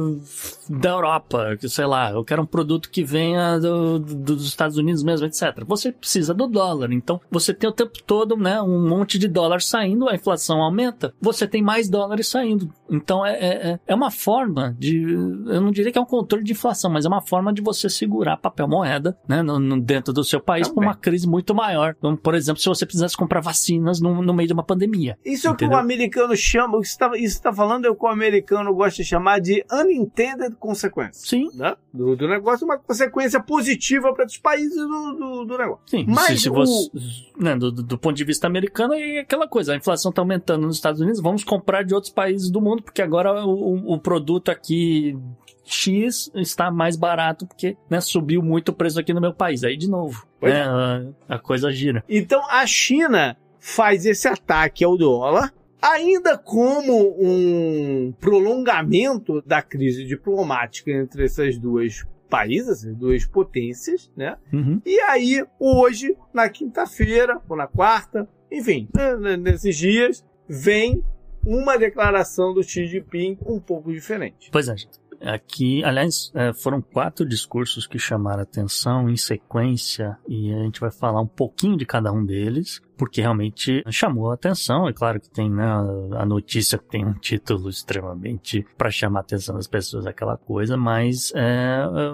da Europa, que sei lá, eu quero um produto que venha do- do- dos Estados Unidos mesmo, etc. Você precisa do dólar, então você tem o tempo todo, né, um monte de dólar saindo, a inflação aumenta, você tem mais dólares saindo. Então é, é, é- é uma forma de, eu não diria que é um controle de inflação, mas é uma forma de você segurar papel moeda, né, no, no- dentro do seu país Também. uma crise muito maior. Então, por exemplo, se você precisasse comprar vacinas no, no meio de uma pandemia. Isso é o que Entendeu? o americano chama, o que você está falando é o que o americano gosta de chamar de unintended consequences. Sim, Né? Do, do negócio, uma consequência positiva para os países do, do, do negócio. sim. Mas se, se o- você, né, do, do- do ponto de vista americano, é aquela coisa, a inflação está aumentando nos Estados Unidos, vamos comprar de outros países do mundo, porque agora o, o- o produto aqui X está mais barato, porque né, subiu muito o preço aqui no meu país. Aí, de novo, né, é. a, a coisa gira. Então a China faz esse ataque ao dólar, ainda como um prolongamento da crise diplomática entre essas duas países, essas duas potências, né? Uhum. E aí, hoje, na quinta-feira, ou na quarta, enfim, né, nesses dias, vem uma declaração do Xi Jinping um pouco diferente. Pois é, gente. Aqui, aliás, é, foram quatro discursos que chamaram atenção em sequência e a gente vai falar um pouquinho de cada um deles, porque realmente chamou a atenção. É claro que tem né, a notícia tem um título extremamente para chamar a atenção das pessoas, aquela coisa, mas é, é,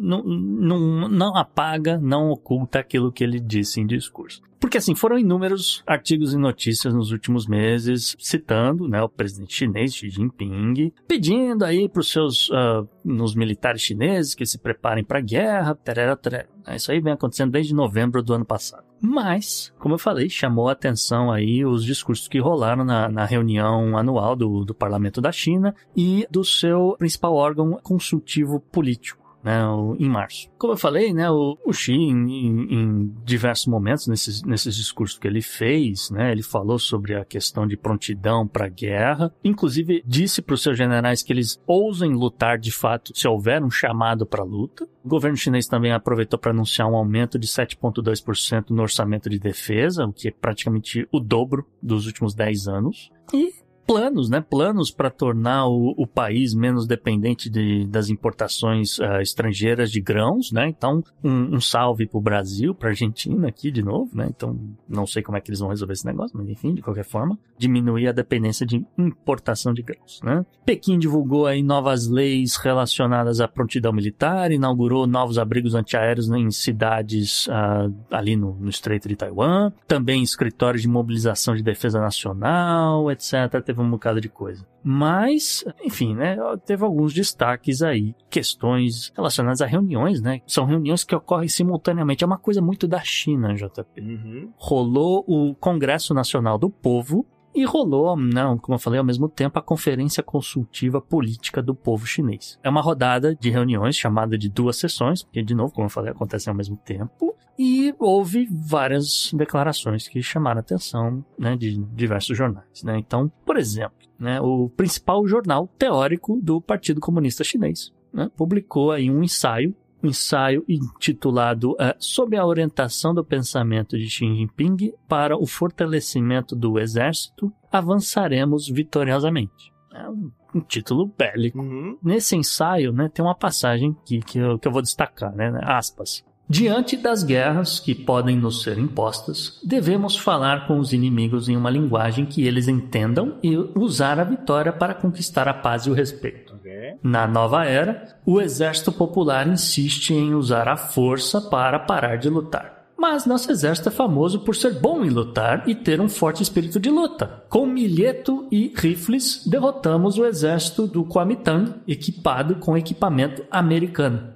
não, não, não apaga, não oculta aquilo que ele disse em discurso. Porque assim, foram inúmeros artigos e notícias nos últimos meses citando né, o presidente chinês Xi Jinping, pedindo aí para os seus ah, nos militares chineses que se preparem para a guerra, tarará, tarará. Isso aí vem acontecendo desde novembro do ano passado. Mas, como eu falei, chamou a atenção aí os discursos que rolaram na, na reunião anual do, do Parlamento da China e do seu principal órgão consultivo político né, o- em março. Como eu falei, né, o, o Xi, em, em- em diversos momentos nesses, nesses discursos que ele fez, né, ele falou sobre a questão de prontidão para a guerra, inclusive disse para os seus generais que eles ousem lutar de fato se houver um chamado para luta. O governo chinês também aproveitou para anunciar um aumento de 7,2% no orçamento de defesa, o que é praticamente o dobro dos últimos 10 anos. E planos, né? Planos para tornar o, o, país menos dependente de, das importações uh, estrangeiras de grãos, né? Então, um, um salve para o Brasil, para a Argentina aqui de novo, né? Então, não sei como é que eles vão resolver esse negócio, mas enfim, de qualquer forma, diminuir a dependência de importação de grãos, né? Pequim divulgou aí novas leis relacionadas à prontidão militar, inaugurou novos abrigos antiaéreos em cidades uh, ali no, no Estreito de Taiwan, também escritórios de mobilização de defesa nacional, etc. Teve um bocado de coisa. Mas, enfim, né? Teve alguns destaques aí, questões relacionadas a reuniões, né? São reuniões que ocorrem simultaneamente. É uma coisa muito da China, JP. Uhum. Rolou o Congresso Nacional do Povo, e rolou, não, como eu falei, ao mesmo tempo, a Conferência Consultiva Política do Povo Chinês. É uma rodada de reuniões chamada de duas sessões, porque, de novo, como eu falei, acontecem ao mesmo tempo. E houve várias declarações que chamaram a atenção né, de diversos jornais. Né? Então, por exemplo, né, o principal jornal teórico do Partido Comunista Chinês né, publicou aí um ensaio ensaio intitulado uh, Sob a orientação do pensamento de Xi Jinping para o fortalecimento do exército, avançaremos vitoriosamente. É um, um título bélico. Uhum. Nesse ensaio, né, tem uma passagem que, que, eu, que eu vou destacar, né, aspas. Diante das guerras que podem nos ser impostas, devemos falar com os inimigos em uma linguagem que eles entendam e usar a vitória para conquistar a paz e o respeito. Okay. Na nova era, o exército popular insiste em usar a força para parar de lutar. Mas nosso exército é famoso por ser bom em lutar e ter um forte espírito de luta. Com milheto e rifles, derrotamos o exército do Kuomintang, equipado com equipamento americano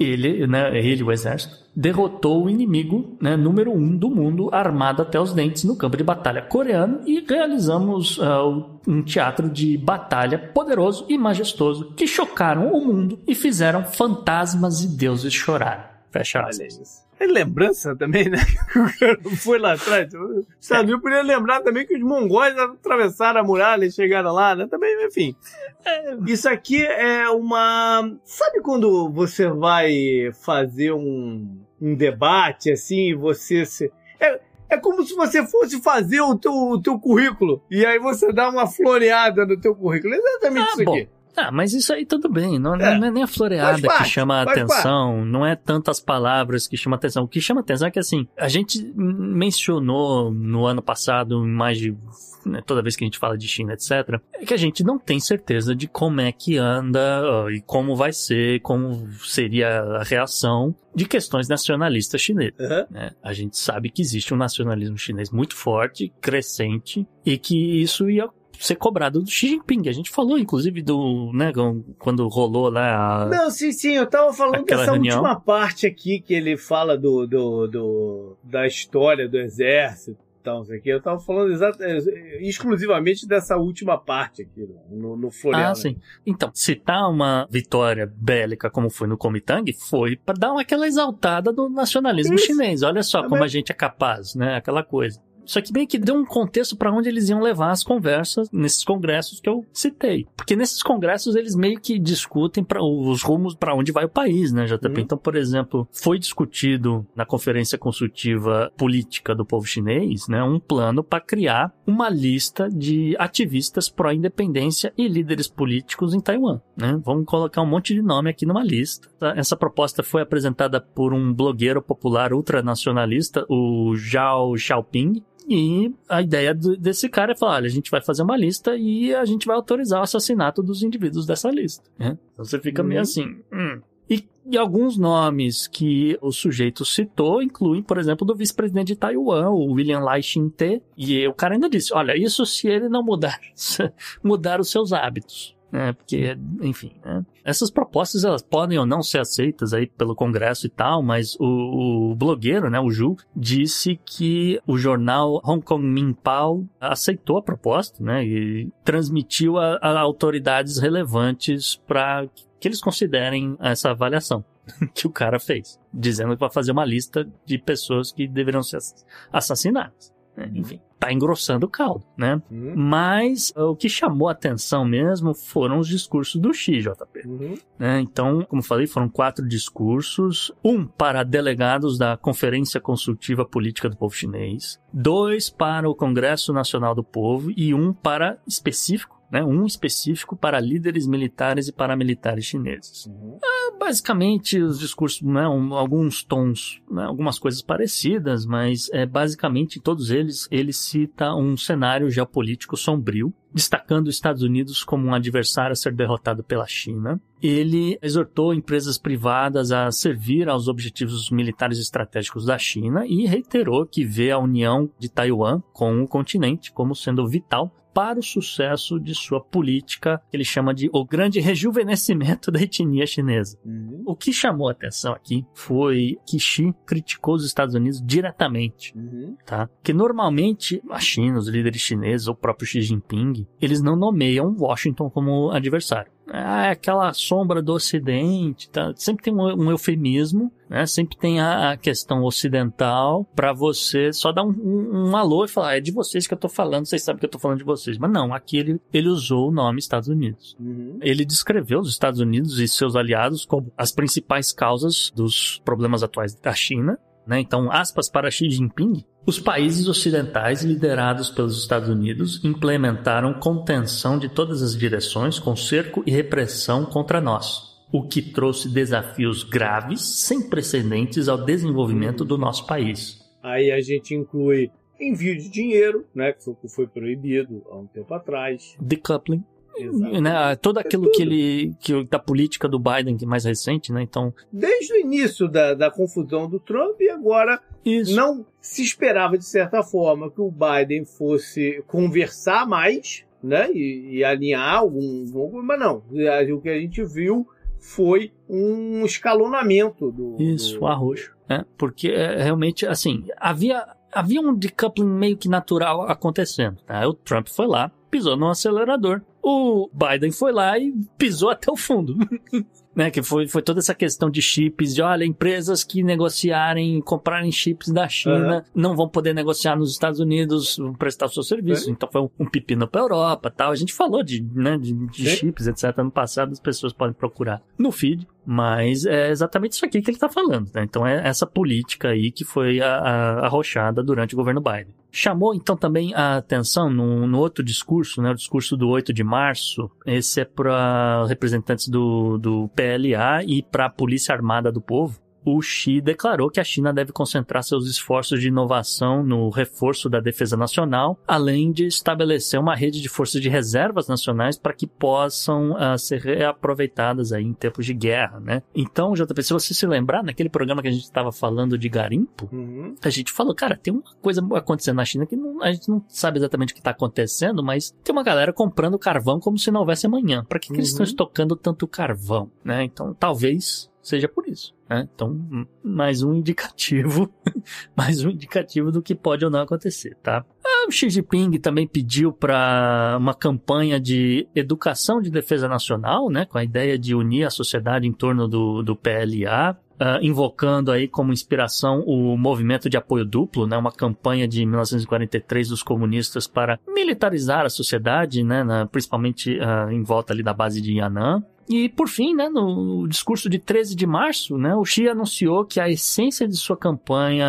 ele, né, ele, o exército, derrotou o inimigo né, número um do mundo, armado até os dentes, no campo de batalha coreano e realizamos uh, um teatro de batalha poderoso e majestoso que chocaram o mundo e fizeram fantasmas e deuses chorar. Fecha aspas. É lembrança também, né? Foi lá atrás. O Estados poderia lembrar também que os mongóis atravessaram a muralha e chegaram lá, né? Também, enfim. É, isso aqui é uma. Sabe quando você vai fazer um, um debate assim e você se. É, é como se você fosse fazer o teu, o teu currículo. E aí você dá uma floreada no teu currículo. Exatamente ah, isso bom. aqui. Ah, mas isso aí tudo bem. Não é, não é nem a floreada parte, que chama a atenção, parte. não é tantas palavras que chama a atenção. O que chama a atenção é que, assim, a gente mencionou no ano passado, mais de. Né, toda vez que a gente fala de China, etc., é que a gente não tem certeza de como é que anda e como vai ser, como seria a reação de questões nacionalistas chinesas. Uhum. Né? A gente sabe que existe um nacionalismo chinês muito forte, crescente, e que isso ia ser cobrado do Xi Jinping. A gente falou, inclusive, do, né, quando rolou lá a... Não, sim, sim, eu tava falando dessa reunião. última parte aqui que ele fala do, do, do da história do exército tal, não Eu tava falando é, exclusivamente dessa última parte aqui no, no Floriano. Ah, sim. Então, citar uma vitória bélica como foi no Kuomintang foi para dar uma, aquela exaltada do nacionalismo Isso. chinês. Olha só como a gente é capaz, né? Aquela coisa. Só que meio que deu um contexto para onde eles iam levar as conversas nesses congressos que eu citei. Porque nesses congressos eles meio que discutem para os rumos para onde vai o país, né, JP? Uhum. Então, por exemplo, foi discutido na conferência consultiva política do povo chinês, né, um plano para criar uma lista de ativistas pró-independência e líderes políticos em Taiwan, né? Vamos colocar um monte de nome aqui numa lista. Essa proposta foi apresentada por um blogueiro popular ultranacionalista, o Zhao Xiaoping, e a ideia desse cara é falar: olha, a gente vai fazer uma lista e a gente vai autorizar o assassinato dos indivíduos dessa lista. Né? Então você fica meio uhum. assim. Hum. E, e, alguns nomes que o sujeito citou incluem, por exemplo, do vice-presidente de Taiwan, o William Lai Ching-te. E o cara ainda disse: olha, isso se ele não mudar, mudar os seus hábitos né? Porque, enfim, né? Essas propostas elas podem ou não ser aceitas aí pelo Congresso e tal, mas o, o blogueiro, né, o Ju, disse que o jornal Hong Kong Minpao aceitou a proposta, né, e transmitiu a, a autoridades relevantes para que eles considerem essa avaliação que o cara fez, dizendo que vai fazer uma lista de pessoas que deveriam ser assassinadas. né? Enfim, tá engrossando o caldo, né? Uhum. Mas o que chamou a atenção mesmo foram os discursos do Xi, JP. Uhum. né? Então, como falei, foram quatro discursos: um para delegados da Conferência Consultiva Política do Povo Chinês, dois para o Congresso Nacional do Povo e um para específico. Né, um específico para líderes militares e paramilitares chineses. Uhum. Basicamente, os discursos, né, um- alguns tons, né, algumas coisas parecidas, mas é, basicamente todos eles, ele cita um cenário geopolítico sombrio, destacando os Estados Unidos como um adversário a ser derrotado pela China. Ele exortou empresas privadas a servir aos objetivos militares estratégicos da China e reiterou que vê a união de Taiwan com o continente como sendo vital para o sucesso de sua política, que ele chama de o grande rejuvenescimento da etnia chinesa. Uhum. O que chamou a atenção aqui foi que Xi criticou os Estados Unidos diretamente, Uhum. tá? Que normalmente a China, os líderes chineses, ou o próprio Xi Jinping, eles não nomeiam Washington como adversário. Ah, É aquela sombra do Ocidente, tá? Sempre tem um, um eufemismo, né? Sempre tem a, questão ocidental para você só dar um, um, um alô e falar, "Ah, é de vocês que eu tô falando, vocês sabem que eu tô falando de vocês. Mas não, aqui ele, ele usou o nome Estados Unidos. Uhum. Ele descreveu os Estados Unidos e seus aliados como as principais causas dos problemas atuais da China. Né? Então, aspas para Xi Jinping. Os países ocidentais liderados pelos Estados Unidos implementaram contenção de todas as direções com cerco e repressão contra nós, o que trouxe desafios graves, sem precedentes ao desenvolvimento do nosso país. Aí a gente inclui envio de dinheiro, né, que foi, que foi proibido há um tempo atrás. Decoupling Exato. né, todo aquilo tudo. que ele que da política do Biden que é mais recente, né? Então Desde o início da, da confusão do Trump e agora isso. não se esperava de certa forma que o Biden fosse conversar mais, né, e, e alinhar algum, algum, mas não. O que a gente viu foi um escalonamento do Isso, do, arroxo. Né? Porque é, realmente, assim, havia, havia um decoupling meio que natural acontecendo. Tá? O Trump foi lá, pisou no acelerador. O Biden foi lá e pisou até o fundo. né? Que foi, foi toda essa questão de chips, de olha, empresas que negociarem, comprarem chips da China, não vão poder negociar nos Estados Unidos, prestar o seu serviço. É. Então foi um, um pepino pra Europa tal. A gente falou de, né, de, de chips, etc. No passado, as pessoas podem procurar no feed. Mas é exatamente isso aqui que ele está falando. Né? Então é essa política aí que foi a- a- arrochada durante o governo Biden. Chamou então também a atenção no, no outro discurso, né, o discurso do 8 de março. Esse é para representantes do, do PLA e para a Polícia Armada do Povo. O Xi declarou que a China deve concentrar seus esforços de inovação no reforço da defesa nacional, além de estabelecer uma rede de forças de reservas nacionais para que possam ah, ser reaproveitadas aí em tempos de guerra, né? Então, JP, se você se lembrar, naquele programa que a gente estava falando de garimpo, Uhum. a gente falou, cara, tem uma coisa acontecendo na China que não- a gente não sabe exatamente o que está acontecendo, mas tem uma galera comprando carvão como se não houvesse amanhã. Para que, que eles Uhum. estão estocando tanto carvão, né? Então, talvez seja por isso, né? Então, mais um indicativo, mais um indicativo do que pode ou não acontecer, tá? Ah, o Xi Jinping também pediu para uma campanha de educação de defesa nacional, né? Com a ideia de unir a sociedade em torno do, do PLA. ah, invocando aí como inspiração o movimento de apoio duplo, né, uma campanha de 1943 dos comunistas para militarizar a sociedade, né, na- principalmente ah, em volta ali da base de Yan'an. E por fim, né, no discurso de 13 de março, né, o Xi anunciou que a essência de sua campanha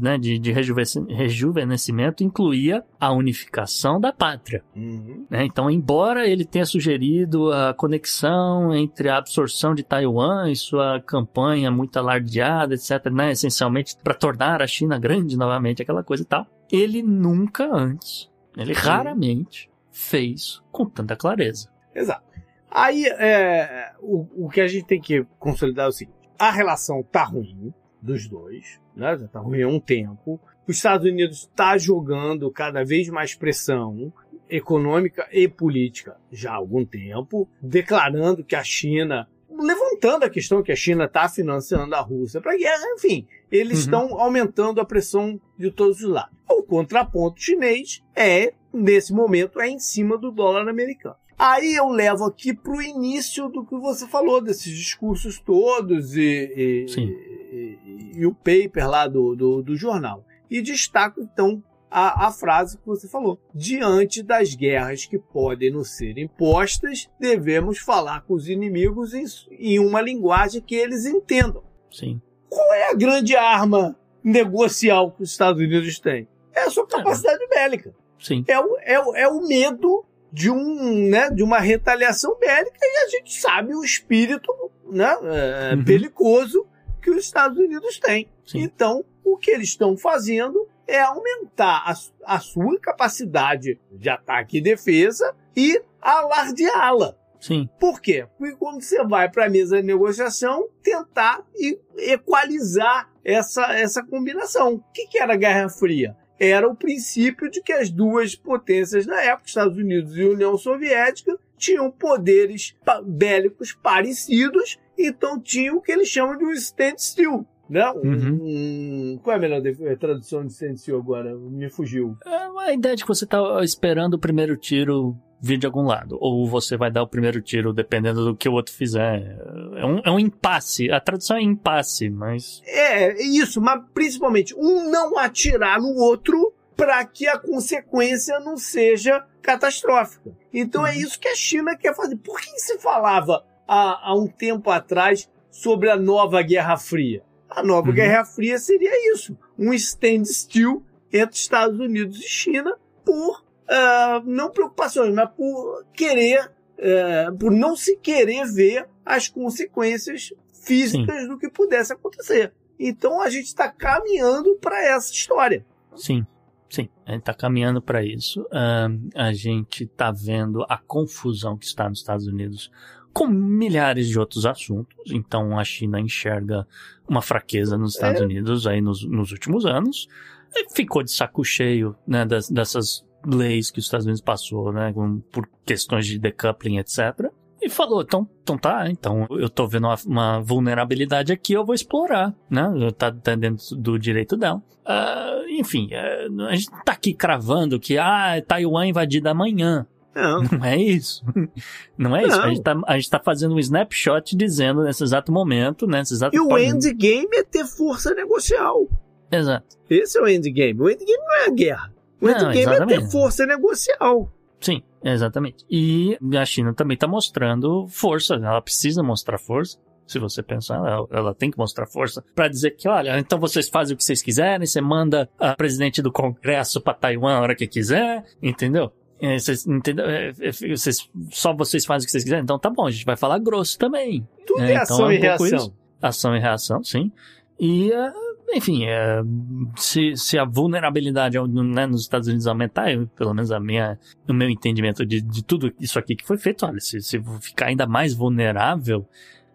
né, de, de rejuve- rejuvenescimento incluía a unificação da pátria. Uhum. né? Então, embora ele tenha sugerido a conexão entre a absorção de Taiwan e sua campanha muito alardeada, etc., né? essencialmente para tornar a China grande novamente, aquela coisa e tal, ele nunca antes, ele raramente fez com tanta clareza. Exato. Aí, é, o, o que a gente tem que consolidar é o seguinte: a relação tá ruim dos dois, né? Já tá ruim há um tempo. Os Estados Unidos está jogando cada vez mais pressão econômica e política já há algum tempo, declarando que a China, levantando a questão que a China está financiando a Rússia para guerra, enfim, eles Uhum. estão aumentando a pressão de todos os lados. O contraponto chinês é, nesse momento, é em cima do dólar americano. Aí eu levo aqui para o início do que você falou, desses discursos todos e, e, e- e- o paper lá do, do, do jornal. E destaco, então, a, a frase que você falou. Diante das guerras que podem nos ser impostas, devemos falar com os inimigos em, em uma linguagem que eles entendam. Sim. Qual é a grande arma negocial que os Estados Unidos têm? É a sua capacidade bélica. Sim. É o, é, o, é o medo de um, né, de uma retaliação bélica e a gente sabe o espírito, né, é, Uhum. belicoso que os Estados Unidos têm. Sim. Então, o que eles estão fazendo é aumentar a, a sua capacidade de ataque e defesa e alardeá-la. Sim. Por quê? Porque quando você vai para a mesa de negociação, tentar equalizar essa, essa combinação. O que, que era a Guerra Fria? Era o princípio de que as duas potências na época, Estados Unidos e União Soviética, tinham poderes bélicos parecidos, então tinham o que eles chamam de um standstill. Né? Um- Uhum. um- qual é a melhor de- tradução de standstill agora? Me fugiu. É a ideia de que você tá esperando o primeiro tiro vir de algum lado. Ou você vai dar o primeiro tiro dependendo do que o outro fizer. É um, é um impasse. A tradução é impasse, mas. É, isso, mas principalmente um não atirar no outro para que a consequência não seja catastrófica. Então é isso que a China quer fazer. Por que se falava há, há um tempo atrás sobre a nova Guerra Fria? A nova Uhum. Guerra Fria seria isso: um standstill entre Estados Unidos e China por ah, não preocupações, mas por querer, eh, por não se querer ver as consequências físicas do que pudesse acontecer. Então a gente está caminhando para essa história. Sim. Sim, a gente tá caminhando para isso. Ahn, a gente tá vendo a confusão que está nos Estados Unidos com milhares de outros assuntos. Então a China enxerga uma fraqueza nos Estados É. Unidos aí nos, nos últimos anos. E ficou de saco cheio, né, das- dessas leis que os Estados Unidos passou, né, por questões de decoupling, etc. E falou, então, então tá, então eu tô vendo uma, uma vulnerabilidade aqui, eu vou explorar, né? Tá, tá dentro do direito dela. Ah, enfim, é, a gente tá aqui cravando que, ah, Taiwan invadida amanhã. Não. Não é isso. Não é isso. Não. A gente, tá, a gente tá fazendo um snapshot dizendo nesse exato momento, né? Nesse exato E o endgame é ter força negocial. Exato. Esse é o endgame. O endgame não é a guerra. O Não, endgame é ter exatamente. força negocial. Sim, exatamente. E a China também tá mostrando força. Ela precisa mostrar força. Se você pensar, ela, ela tem que mostrar força pra dizer que, olha, então vocês fazem o que vocês quiserem, você manda a presidente do Congresso pra Taiwan a hora que quiser, entendeu? É, vocês, entendeu? É, é, vocês, só vocês fazem o que vocês quiserem, então tá bom, a gente vai falar grosso também. Tudo É, então ação é e um reação. isso. Ação e reação, sim. E, enfim, se, se a vulnerabilidade né, nos Estados Unidos aumentar, eu, pelo menos a minha, o meu entendimento de, de tudo isso aqui que foi feito, olha, se, se ficar ainda mais vulnerável,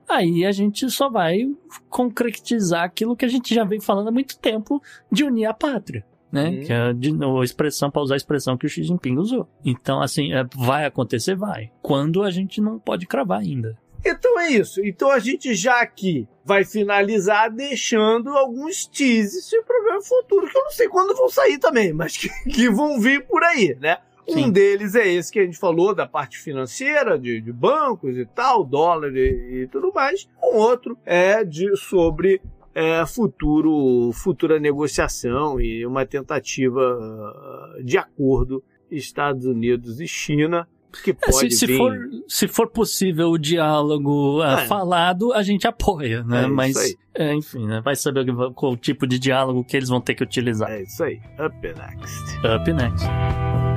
aí a gente só vai concretizar aquilo que a gente já vem falando há muito tempo de unir a pátria. Né? Uhum. Que é de novo, a expressão, para usar a expressão que o Xi Jinping usou. Então, assim, é, vai acontecer? Vai. Quando a gente não pode cravar ainda. Então é isso. Então a gente já aqui vai finalizar deixando alguns teases de problema futuro, que eu não sei quando vão sair também, mas que, que vão vir por aí, né? Um Sim. deles é esse que a gente falou, da parte financeira, de, de bancos e tal, dólar e, e tudo mais. O outro é de sobre é, futuro, futura negociação e uma tentativa ah, de acordo Estados Unidos e China, que É, pode se, se vir... for, se for possível o diálogo ah, É. falado, a gente apoia, né? É Mas, é, enfim, né? vai saber qual tipo de diálogo que eles vão ter que utilizar. É isso aí. Up next. Up next.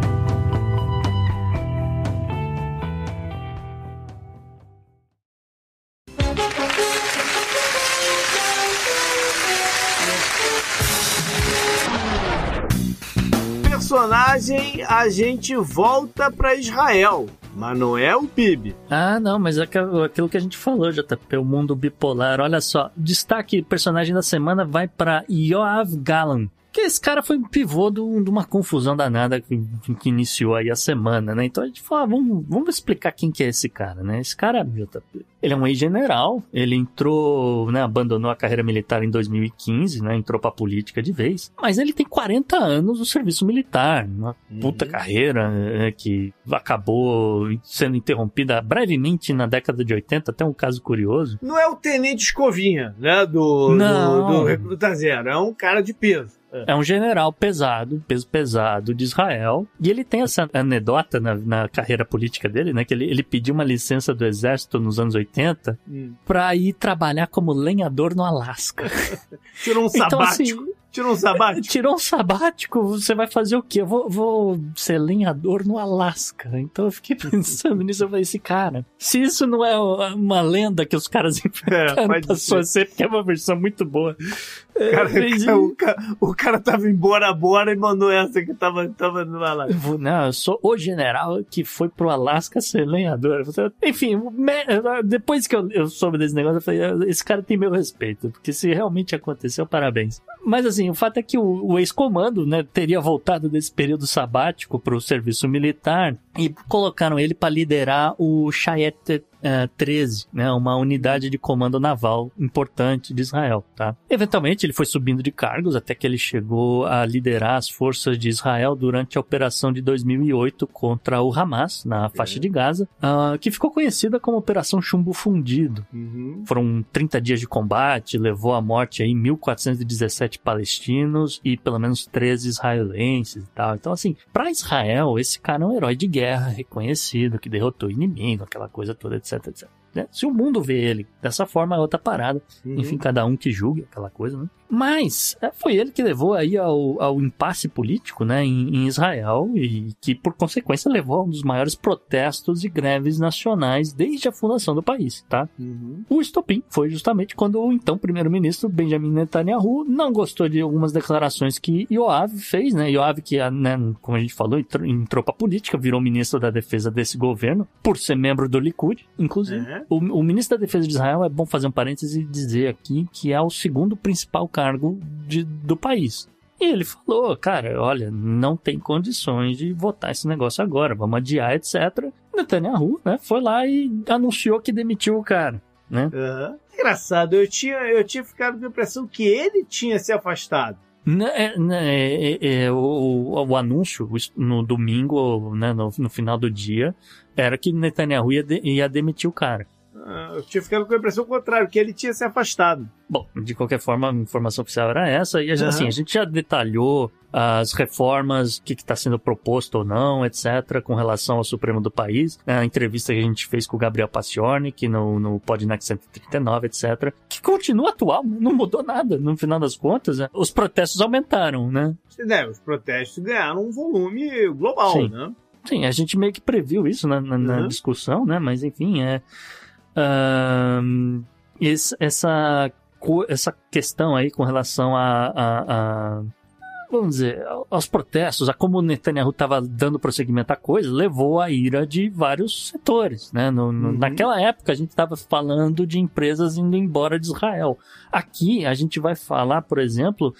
Personagem, a gente volta pra Israel, mas não é o PIB. Ah, não, mas é aquilo que a gente falou, JP, o mundo bipolar. Olha só, destaque personagem da semana vai pra Yoav Galan. Que esse cara foi um pivô de uma confusão danada que, que iniciou aí a semana, né? Então a gente fala, vamos, vamos explicar quem que é esse cara, né? Esse cara, JP, ele é um ex-general, ele entrou, né, abandonou a carreira militar em 2015, né? Entrou pra política de vez, mas ele tem 40 anos no serviço militar, uma puta Uhum. carreira né, que acabou sendo interrompida brevemente na década de 80, até um caso curioso. Não é o Tenente Escovinha, né? Do, Não. do, do Recruta Zero. É um cara de peso. É um general pesado, peso pesado de Israel. E ele tem essa anedota na, na carreira política dele, né? Que ele, ele pediu uma licença do exército nos anos 80 Hum. pra ir trabalhar como lenhador no Alasca. Tirou um Então, sabático. assim, Tirou um sabático. Tirou um sabático, você vai fazer o quê? Eu vou, vou ser lenhador no Alasca. Então eu fiquei pensando nisso, eu falei assim, cara, se isso não é uma lenda que os caras É, inventaram ser. sua ser, porque é uma versão muito boa. Cara, Mas, o, cara, o cara tava em Bora Bora e mandou essa que tava, tava no Alasca. Não, eu sou o general que foi pro Alasca ser lenhador. Enfim, depois que eu, eu soube desse negócio, eu falei, "Ah, esse cara tem meu respeito, porque se realmente aconteceu, parabéns. Mas assim, o fato é que o, o ex-comando, né, teria voltado desse período sabático pro serviço militar e colocaram ele para liderar o Chayette eh, 13, né, uma unidade de comando naval importante de Israel, tá? Eventualmente ele foi subindo de cargos até que ele chegou a liderar as forças de Israel durante a operação de 2008 contra o Hamas na faixa de Gaza, ah, que ficou conhecida como Operação Chumbo Fundido. Uhum. Foram 30 dias de combate, levou à morte aí 1.417 palestinos e pelo menos 13 israelenses e tal. Então, assim, para Israel, esse cara é um herói de guerra reconhecido, que derrotou o inimigo, aquela coisa toda, etc, etc. né? Se o mundo vê ele dessa forma, é outra parada. Uhum. Enfim, cada um que julgue aquela coisa, né? Mas é, foi ele que levou aí ao, ao impasse político, né, em, em Israel e que, por consequência, levou a um dos maiores protestos e greves nacionais desde a fundação do país, tá? Uhum. O estopim foi justamente quando o então primeiro-ministro Benjamin Netanyahu não gostou de algumas declarações que Yoav fez, né? Yoav que, né, como a gente falou, entrou, entrou pra política, virou ministro da defesa desse governo, por ser membro do Likud, inclusive. É. O, o ministro da Defesa de Israel, é bom fazer um parêntese e dizer aqui que é o segundo principal cargo de- do país. E ele falou, cara, olha, não tem condições de votar esse negócio agora, vamos adiar, etc. Netanyahu, né, foi lá e anunciou que demitiu o cara, né? Aham. Engraçado, eu tinha, eu tinha ficado com a impressão que ele tinha se afastado. Né, é, né, é, é, o, o- o anúncio no domingo, né, no, no final do dia, era que Netanyahu ia, de- ia demitir o cara. Ah, Eu tinha ficado com a impressão contrária, que ele tinha se afastado. Bom, de qualquer forma, a informação oficial era essa, e a gente, Aham. assim, a gente já detalhou as reformas, o que está sendo proposto ou não, etc., com relação ao Supremo do país, né, a entrevista que a gente fez com o Gabriel Paciornik no, no Podnext 139, etc., que continua atual, né, não mudou nada, no final das contas, né, os protestos aumentaram, né? Né, os protestos ganharam um volume global, Sim. né? Sim, a gente meio que previu isso na, na- na Uhum. discussão, né? Mas enfim, é. Esse- essa, essa questão aí com relação a. a- a- vamos dizer, aos protestos, a como Netanyahu estava dando prosseguimento à coisa, levou à ira de vários setores, né? No- no- Uhum. Naquela época a gente estava falando de empresas indo embora de Israel. Aqui a gente vai falar, por exemplo,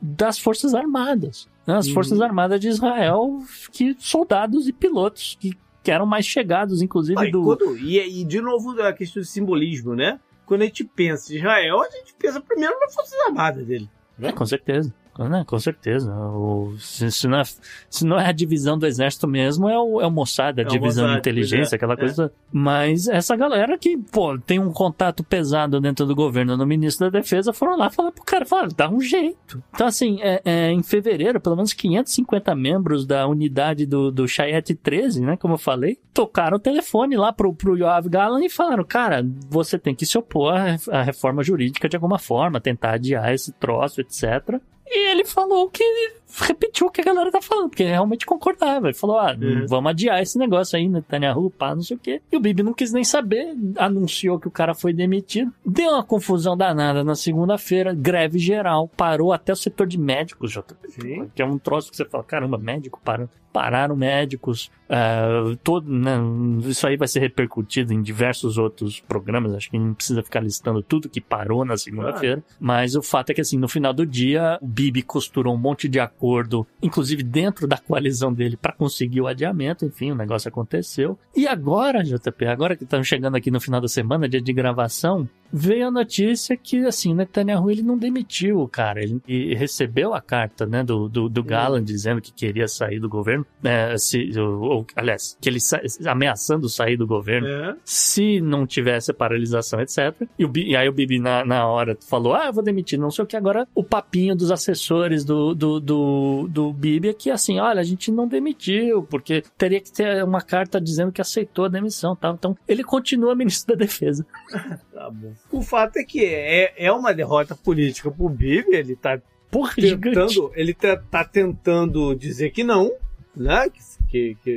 das Forças Armadas. né? As Uhum. Forças Armadas de Israel, que soldados e pilotos que, que eram mais chegados, inclusive, Ah, e, do. quando- e- e, de novo a questão de simbolismo, né? Quando a gente pensa em Israel, a gente pensa primeiro nas Forças Armadas dele. É, com certeza. Né, com certeza. O- se, se não é, se não é a divisão do exército mesmo, é o, é o Mossad, a É divisão Mossad, de inteligência, é, aquela é. coisa. Mas essa galera que, pô, tem um contato pesado dentro do governo no ministro da Defesa, foram lá falar pro cara, falaram, dá um jeito. Então, assim, é, é, em fevereiro, pelo menos 550 membros da unidade do, do Chayette 13, né, como eu falei, tocaram o telefone lá pro, pro Yoav Galan e falaram, cara, você tem que se opor à reforma jurídica de alguma forma, tentar adiar esse troço, etc. E ele falou que repetiu o que a galera tá falando, porque realmente concordava. Ele falou: ah, Uhum. vamos adiar esse negócio aí, Netanyahu, pá, não sei o quê. E o Bibi não quis nem saber, anunciou que o cara foi demitido. Deu uma confusão danada na segunda-feira, greve geral, parou até o setor de médicos, JP. Que é um troço que você fala, caramba, médico parando. Pararam médicos, ah, todo, né, isso aí vai ser repercutido em diversos outros programas, acho que não precisa ficar listando tudo que parou na segunda-feira, mas o fato é que assim, no final do dia, o Bibi costurou um monte de acordo, inclusive dentro da coalizão dele, para conseguir o adiamento, enfim, o negócio aconteceu. E agora, JP, agora que estamos chegando aqui no final da semana, dia de gravação, veio a notícia que, assim, Netanyahu ele não demitiu o cara. Ele, recebeu a carta, né, do, do, do dizendo que queria sair do governo. É, se, ou, aliás, que ele sa ameaçando sair do governo É. se não tivesse paralisação, etc. E, o, e aí o Bibi, na, na hora, falou: Ah, eu vou demitir, não sei o que. Agora, o papinho dos assessores do, do, do, do Bibi é que, assim, olha, a gente não demitiu, porque teria que ter uma carta dizendo que aceitou a demissão tal. Então, ele continua ministro da Defesa. Tá bom. O fato é que é, é uma derrota política pro Bibi, ele tá gigante. tentando, ele tá, tá tentando dizer que não, né? Que, que,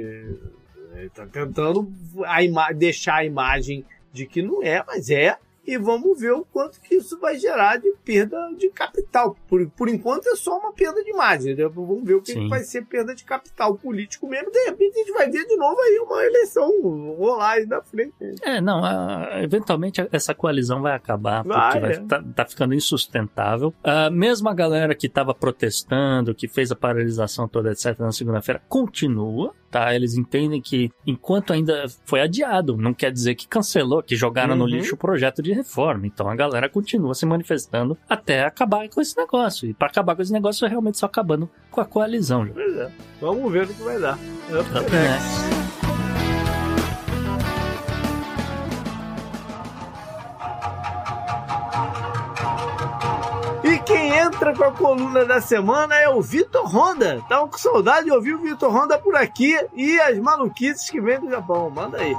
ele tá tentando a deixar a imagem de que não é, mas é. E vamos ver o quanto que isso vai gerar de perda de capital. Por, por enquanto é só uma perda de imagem. né? Vamos ver o que, que vai ser perda de capital político mesmo. De repente a gente vai ver de novo aí uma eleição rolar aí na frente. É, não, a- eventualmente essa coalizão vai acabar, porque Vai, vai, é. tá, tá ficando insustentável. Mesmo a galera que tava protestando, que fez a paralisação toda, etc., na segunda-feira, continua, tá? Eles entendem que enquanto ainda foi adiado, não quer dizer que cancelou, que jogaram no Uhum. lixo o projeto de reforma. Então a galera continua se manifestando até acabar com esse negócio. E para acabar com esse negócio, é realmente só acabando com a coalizão. Pois é. Vamos ver o que vai dar. Up Up next. next. E quem entra com a coluna da semana é o Vitor Honda. Tava com saudade de ouvir o Vitor Honda por aqui e as maluquices que vem do Japão. Manda aí.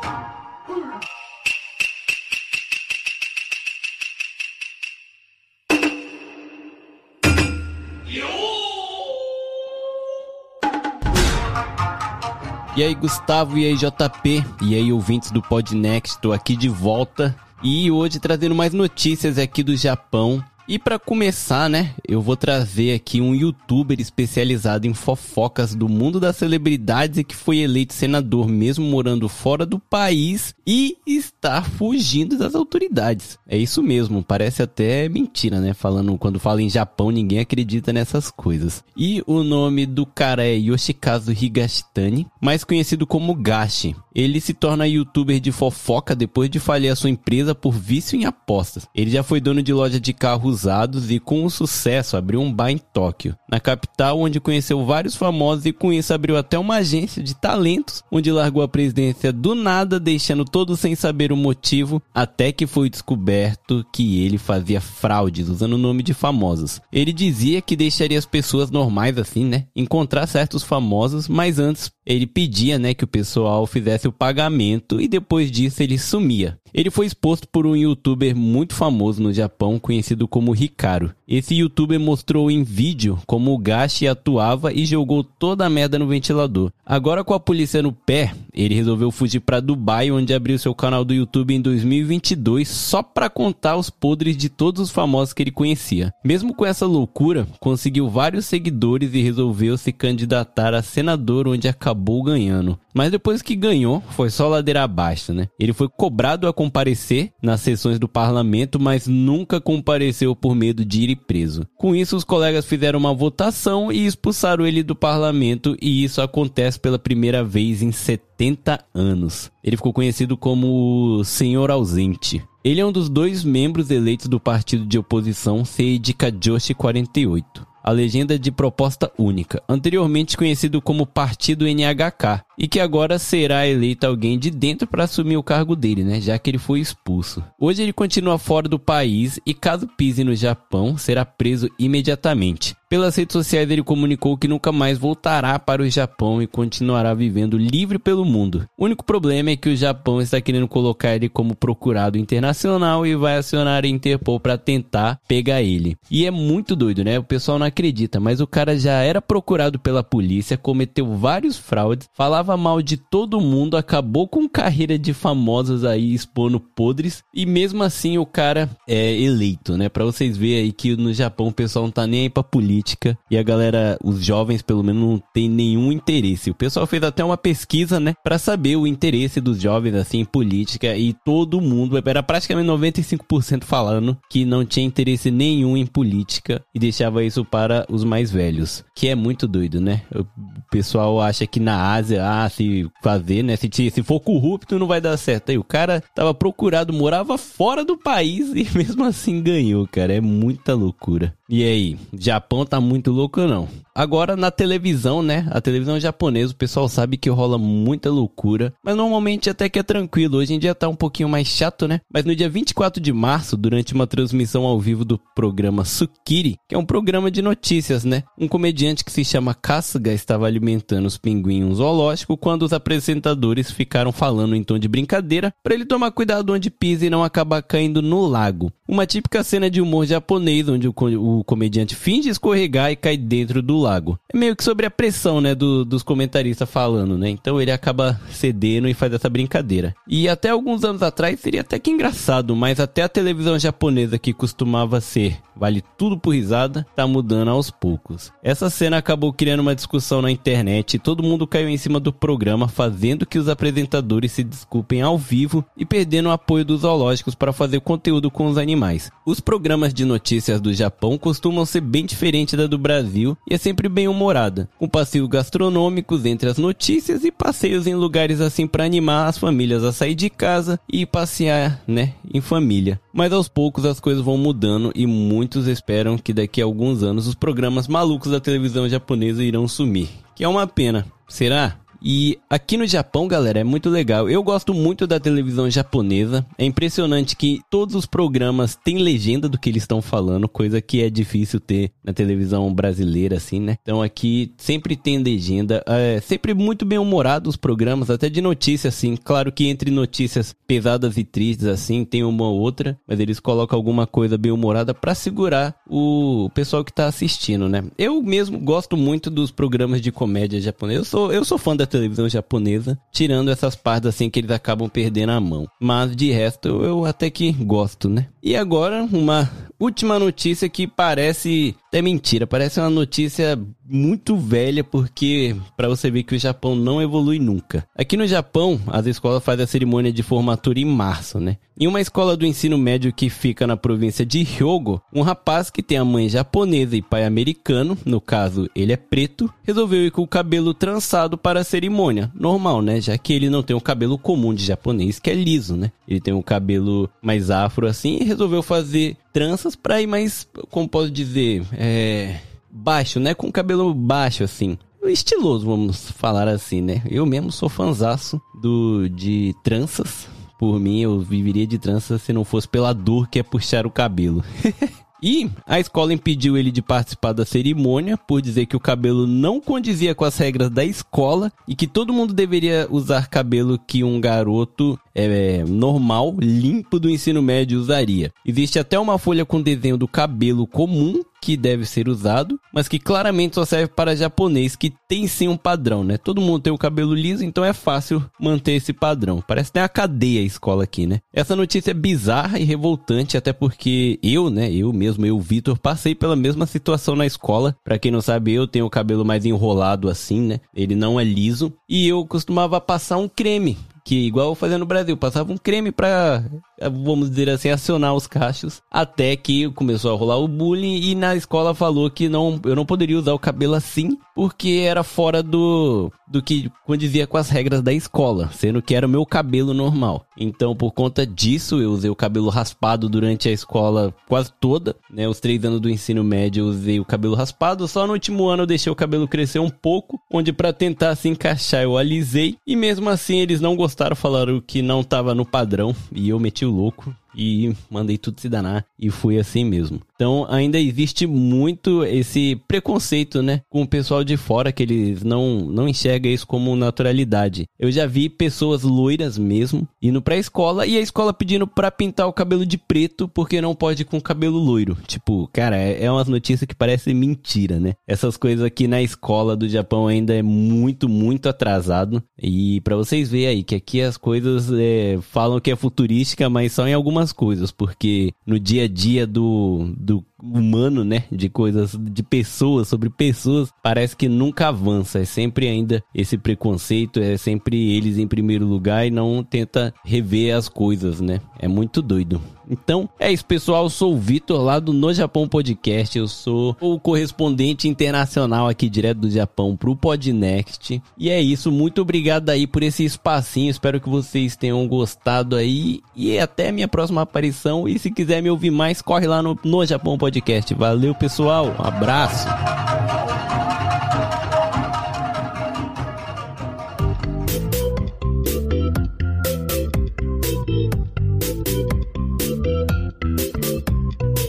E aí, Gustavo, e aí, JP, e aí, ouvintes do Podnext, tô aqui de volta e hoje trazendo mais notícias aqui do Japão. E pra começar, né, eu vou trazer aqui um youtuber especializado em fofocas do mundo das celebridades e que foi eleito senador mesmo morando fora do país e está fugindo das autoridades. É isso mesmo, parece até mentira, né? Falando quando fala em Japão, ninguém acredita nessas coisas. E o nome do cara é Yoshikazu Higashitani, mais conhecido como Gashi. Ele se torna youtuber de fofoca depois de falhar a sua empresa por vício em apostas. Ele já foi dono de loja de carros usados e com sucesso abriu um bar em Tóquio, na capital onde conheceu vários famosos e com isso abriu até uma agência de talentos, onde largou a presidência do nada, deixando todos sem saber o motivo, até que foi descoberto que ele fazia fraudes usando o nome de famosos. Ele dizia que deixaria as pessoas normais assim, né, encontrar certos famosos, mas antes ele pedia, né, que o pessoal fizesse o pagamento e depois disso ele sumia. Ele foi exposto por um youtuber muito famoso no Japão, conhecido como Hikaru. Esse youtuber mostrou em vídeo como o Gashi atuava e jogou toda a merda no ventilador. Agora com a polícia no pé, ele resolveu fugir para Dubai, onde abriu seu canal do YouTube em 2022 só para contar os podres de todos os famosos que ele conhecia. Mesmo com essa loucura, conseguiu vários seguidores e resolveu se candidatar a senador, onde acabou ganhando. Mas depois que ganhou, foi só ladeira abaixo, né? Ele foi cobrado a comparecer nas sessões do parlamento, mas nunca compareceu por medo de ir preso. Com isso, os colegas fizeram uma votação e expulsaram ele do parlamento, e isso acontece pela primeira vez em 70 anos. Ele ficou conhecido como o Senhor Ausente. Ele é um dos dois membros eleitos do partido de oposição Seidika Joshi 48 a legenda de proposta única, anteriormente conhecido como Partido NHK, e que agora será eleito alguém de dentro para assumir o cargo dele, né, já que ele foi expulso. Hoje ele continua fora do país e caso pise no Japão, será preso imediatamente. Pelas redes sociais ele comunicou que nunca mais voltará para o Japão e continuará vivendo livre pelo mundo. O único problema é que o Japão está querendo colocar ele como procurado internacional e vai acionar a Interpol para tentar pegar ele. E é muito doido, né? O pessoal não acredita, mas o cara já era procurado pela polícia, cometeu vários fraudes, falava mal de todo mundo, acabou com carreira de famosos aí expondo podres e mesmo assim o cara é eleito, né? Para vocês verem aí que no Japão o pessoal não tá nem aí pra política e a galera, os jovens pelo menos não tem nenhum interesse. O pessoal fez até uma pesquisa, né, para saber o interesse dos jovens assim em política e todo mundo, era praticamente 95% falando que não tinha interesse nenhum em política e deixava isso para os mais velhos, que é muito doido, né? O pessoal acha que na Ásia, fácil fazer, né? Se, se for corrupto, não vai dar certo. Aí o cara tava procurado, morava fora do país e mesmo assim ganhou, cara. É muita loucura. E aí, Japão tá muito louco ou não? Agora na televisão, né? A televisão japonesa, o pessoal sabe que rola muita loucura, mas normalmente até que é tranquilo. Hoje em dia tá um pouquinho mais chato, né? Mas no dia 24 de março, durante uma transmissão ao vivo do programa Sukiri, que é um programa de notícias, né? Um comediante que se chama Kasuga estava alimentando os pinguins um zoológico quando os apresentadores ficaram falando em tom de brincadeira para ele tomar cuidado onde pisa e não acabar caindo no lago. Uma típica cena de humor japonês onde o comediante finge escorregar e cai dentro do lago. É meio que sobre a pressão, né, do, dos comentaristas falando, né? Então ele acaba cedendo e faz essa brincadeira. E até alguns anos atrás seria até que engraçado, mas até a televisão japonesa que costumava ser vale tudo por risada, tá mudando aos poucos. Essa cena acabou criando uma discussão na internet e todo mundo caiu em cima do programa, fazendo que os apresentadores se desculpem ao vivo e perdendo o apoio dos zoológicos para fazer conteúdo com os animais. Os programas de notícias do Japão costumam ser bem diferentes da do Brasil e é sempre bem humorada, com passeios gastronômicos entre as notícias e passeios em lugares assim para animar as famílias a sair de casa e passear, né, em família. Mas aos poucos as coisas vão mudando e muitos esperam que daqui a alguns anos os programas malucos da televisão japonesa irão sumir. Que é uma pena. Será? E aqui no Japão, galera, é muito legal. Eu gosto muito da televisão japonesa. É impressionante que todos os programas têm legenda do que eles estão falando, coisa que é difícil ter na televisão brasileira, assim, né? Então aqui sempre tem legenda. É sempre muito bem humorado os programas, até de notícias, assim. Claro que entre notícias pesadas e tristes, assim, tem uma ou outra, mas eles colocam alguma coisa bem humorada para segurar o pessoal que tá assistindo, né? Eu mesmo gosto muito dos programas de comédia japonesa. Eu sou, eu sou fã da televisão japonesa, tirando essas partes assim que eles acabam perdendo a mão. Mas de resto eu até que gosto, né? E agora uma última notícia que parece é mentira, parece uma notícia muito velha porque para você ver que o Japão não evolui nunca. Aqui no Japão, as escolas fazem a cerimônia de formatura em março, né? Em uma escola do ensino médio que fica na província de Hyogo, um rapaz que tem a mãe japonesa e pai americano, no caso ele é preto, resolveu ir com o cabelo trançado para a cerimônia. Normal, né? Já que ele não tem o cabelo comum de japonês, que é liso, né? Ele tem um cabelo mais afro assim e resolveu fazer tranças para ir mais, como posso dizer, é, baixo, né? Com cabelo baixo, assim. Estiloso, vamos falar assim, né? Eu mesmo sou fanzaço do, de tranças. Por mim, eu viveria de tranças se não fosse pela dor que é puxar o cabelo. E a escola impediu ele de participar da cerimônia por dizer que o cabelo não condizia com as regras da escola e que todo mundo deveria usar cabelo que um garoto é, normal, limpo do ensino médio usaria. Existe até uma folha com desenho do cabelo comum que deve ser usado, mas que claramente só serve para japonês que tem sim um padrão, né? Todo mundo tem o cabelo liso, então é fácil manter esse padrão. Parece que tem cadeia a escola aqui, né? Essa notícia é bizarra e revoltante, até porque eu, né, eu mesmo, eu, Vitor, passei pela mesma situação na escola. Para quem não sabe, eu tenho o cabelo mais enrolado assim, né? Ele não é liso e eu costumava passar um creme que igual eu fazia no Brasil, passava um creme pra, vamos dizer assim, acionar os cachos, até que começou a rolar o bullying e na escola falou que não, eu não poderia usar o cabelo assim, porque era fora do, do que condizia com as regras da escola, sendo que era o meu cabelo normal. Então, por conta disso, eu usei o cabelo raspado durante a escola quase toda, né, os três anos do ensino médio eu usei o cabelo raspado, só no último ano eu deixei o cabelo crescer um pouco, onde para tentar se encaixar eu alisei, e mesmo assim eles não gostaram falaram que não tava no padrão e eu meti louco e mandei tudo se danar e fui assim mesmo. Então ainda existe muito esse preconceito, né, com o pessoal de fora que eles não não enxergam isso como naturalidade. Eu já vi pessoas loiras mesmo indo pra escola e a escola pedindo pra pintar o cabelo de preto porque não pode com cabelo loiro. Tipo, cara, é, é umas notícias que parecem mentira, né? Essas coisas aqui na escola do Japão ainda é muito, muito atrasado. E para vocês verem aí que aqui as coisas é, falam que é futurística, mas só em algumas coisas, porque no dia a dia do, do humano, né? De coisas, de pessoas, sobre pessoas, parece que nunca avança. É sempre ainda esse preconceito, é sempre eles em primeiro lugar e não tenta rever as coisas, né? É muito doido. Então é isso, pessoal. Eu sou o Vitor lá do No Japão Podcast. Eu sou o correspondente internacional aqui direto do Japão pro Podnext. E é isso. Muito obrigado aí por esse espacinho. Espero que vocês tenham gostado aí. E até minha próxima aparição. E se quiser me ouvir mais, corre lá no, no Japão Podcast. Valeu, pessoal. Um abraço.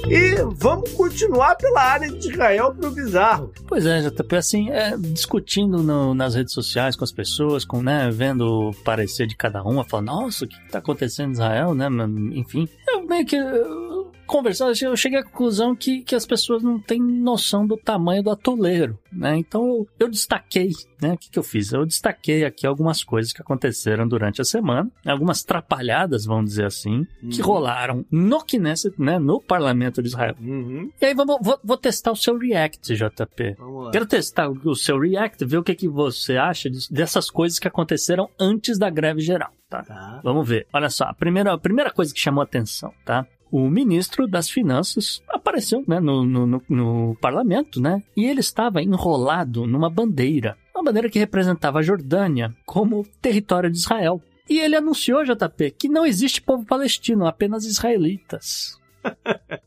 E vamos continuar pela área de Israel pro bizarro. Pois é, JP, assim, é, discutindo no- nas redes sociais com as pessoas, com, né, vendo o parecer de cada uma, falando, nossa, o que que tá acontecendo em Israel, né, enfim. Eu meio que, eu, conversando, eu cheguei à conclusão que, que as pessoas não têm noção do tamanho do atoleiro, né, então eu, eu destaquei, né, o que que eu fiz? Eu destaquei aqui algumas coisas que aconteceram durante a semana, algumas trapalhadas, vamos dizer assim, que rolaram no Knesset, né, no parlamento de Israel. Uhum. E aí vamos, vou, vou testar o seu React, JP. Quero testar o seu React, ver o que, que você acha dessas coisas que aconteceram antes da greve geral, tá? Tá. Vamos ver. Olha só, a primeira, a primeira coisa que chamou atenção, tá? O ministro das Finanças apareceu né, no, no, no- parlamento, né? E ele estava enrolado numa bandeira. Uma bandeira que representava a Jordânia como território de Israel. E ele anunciou, JP, que não existe povo palestino, apenas israelitas.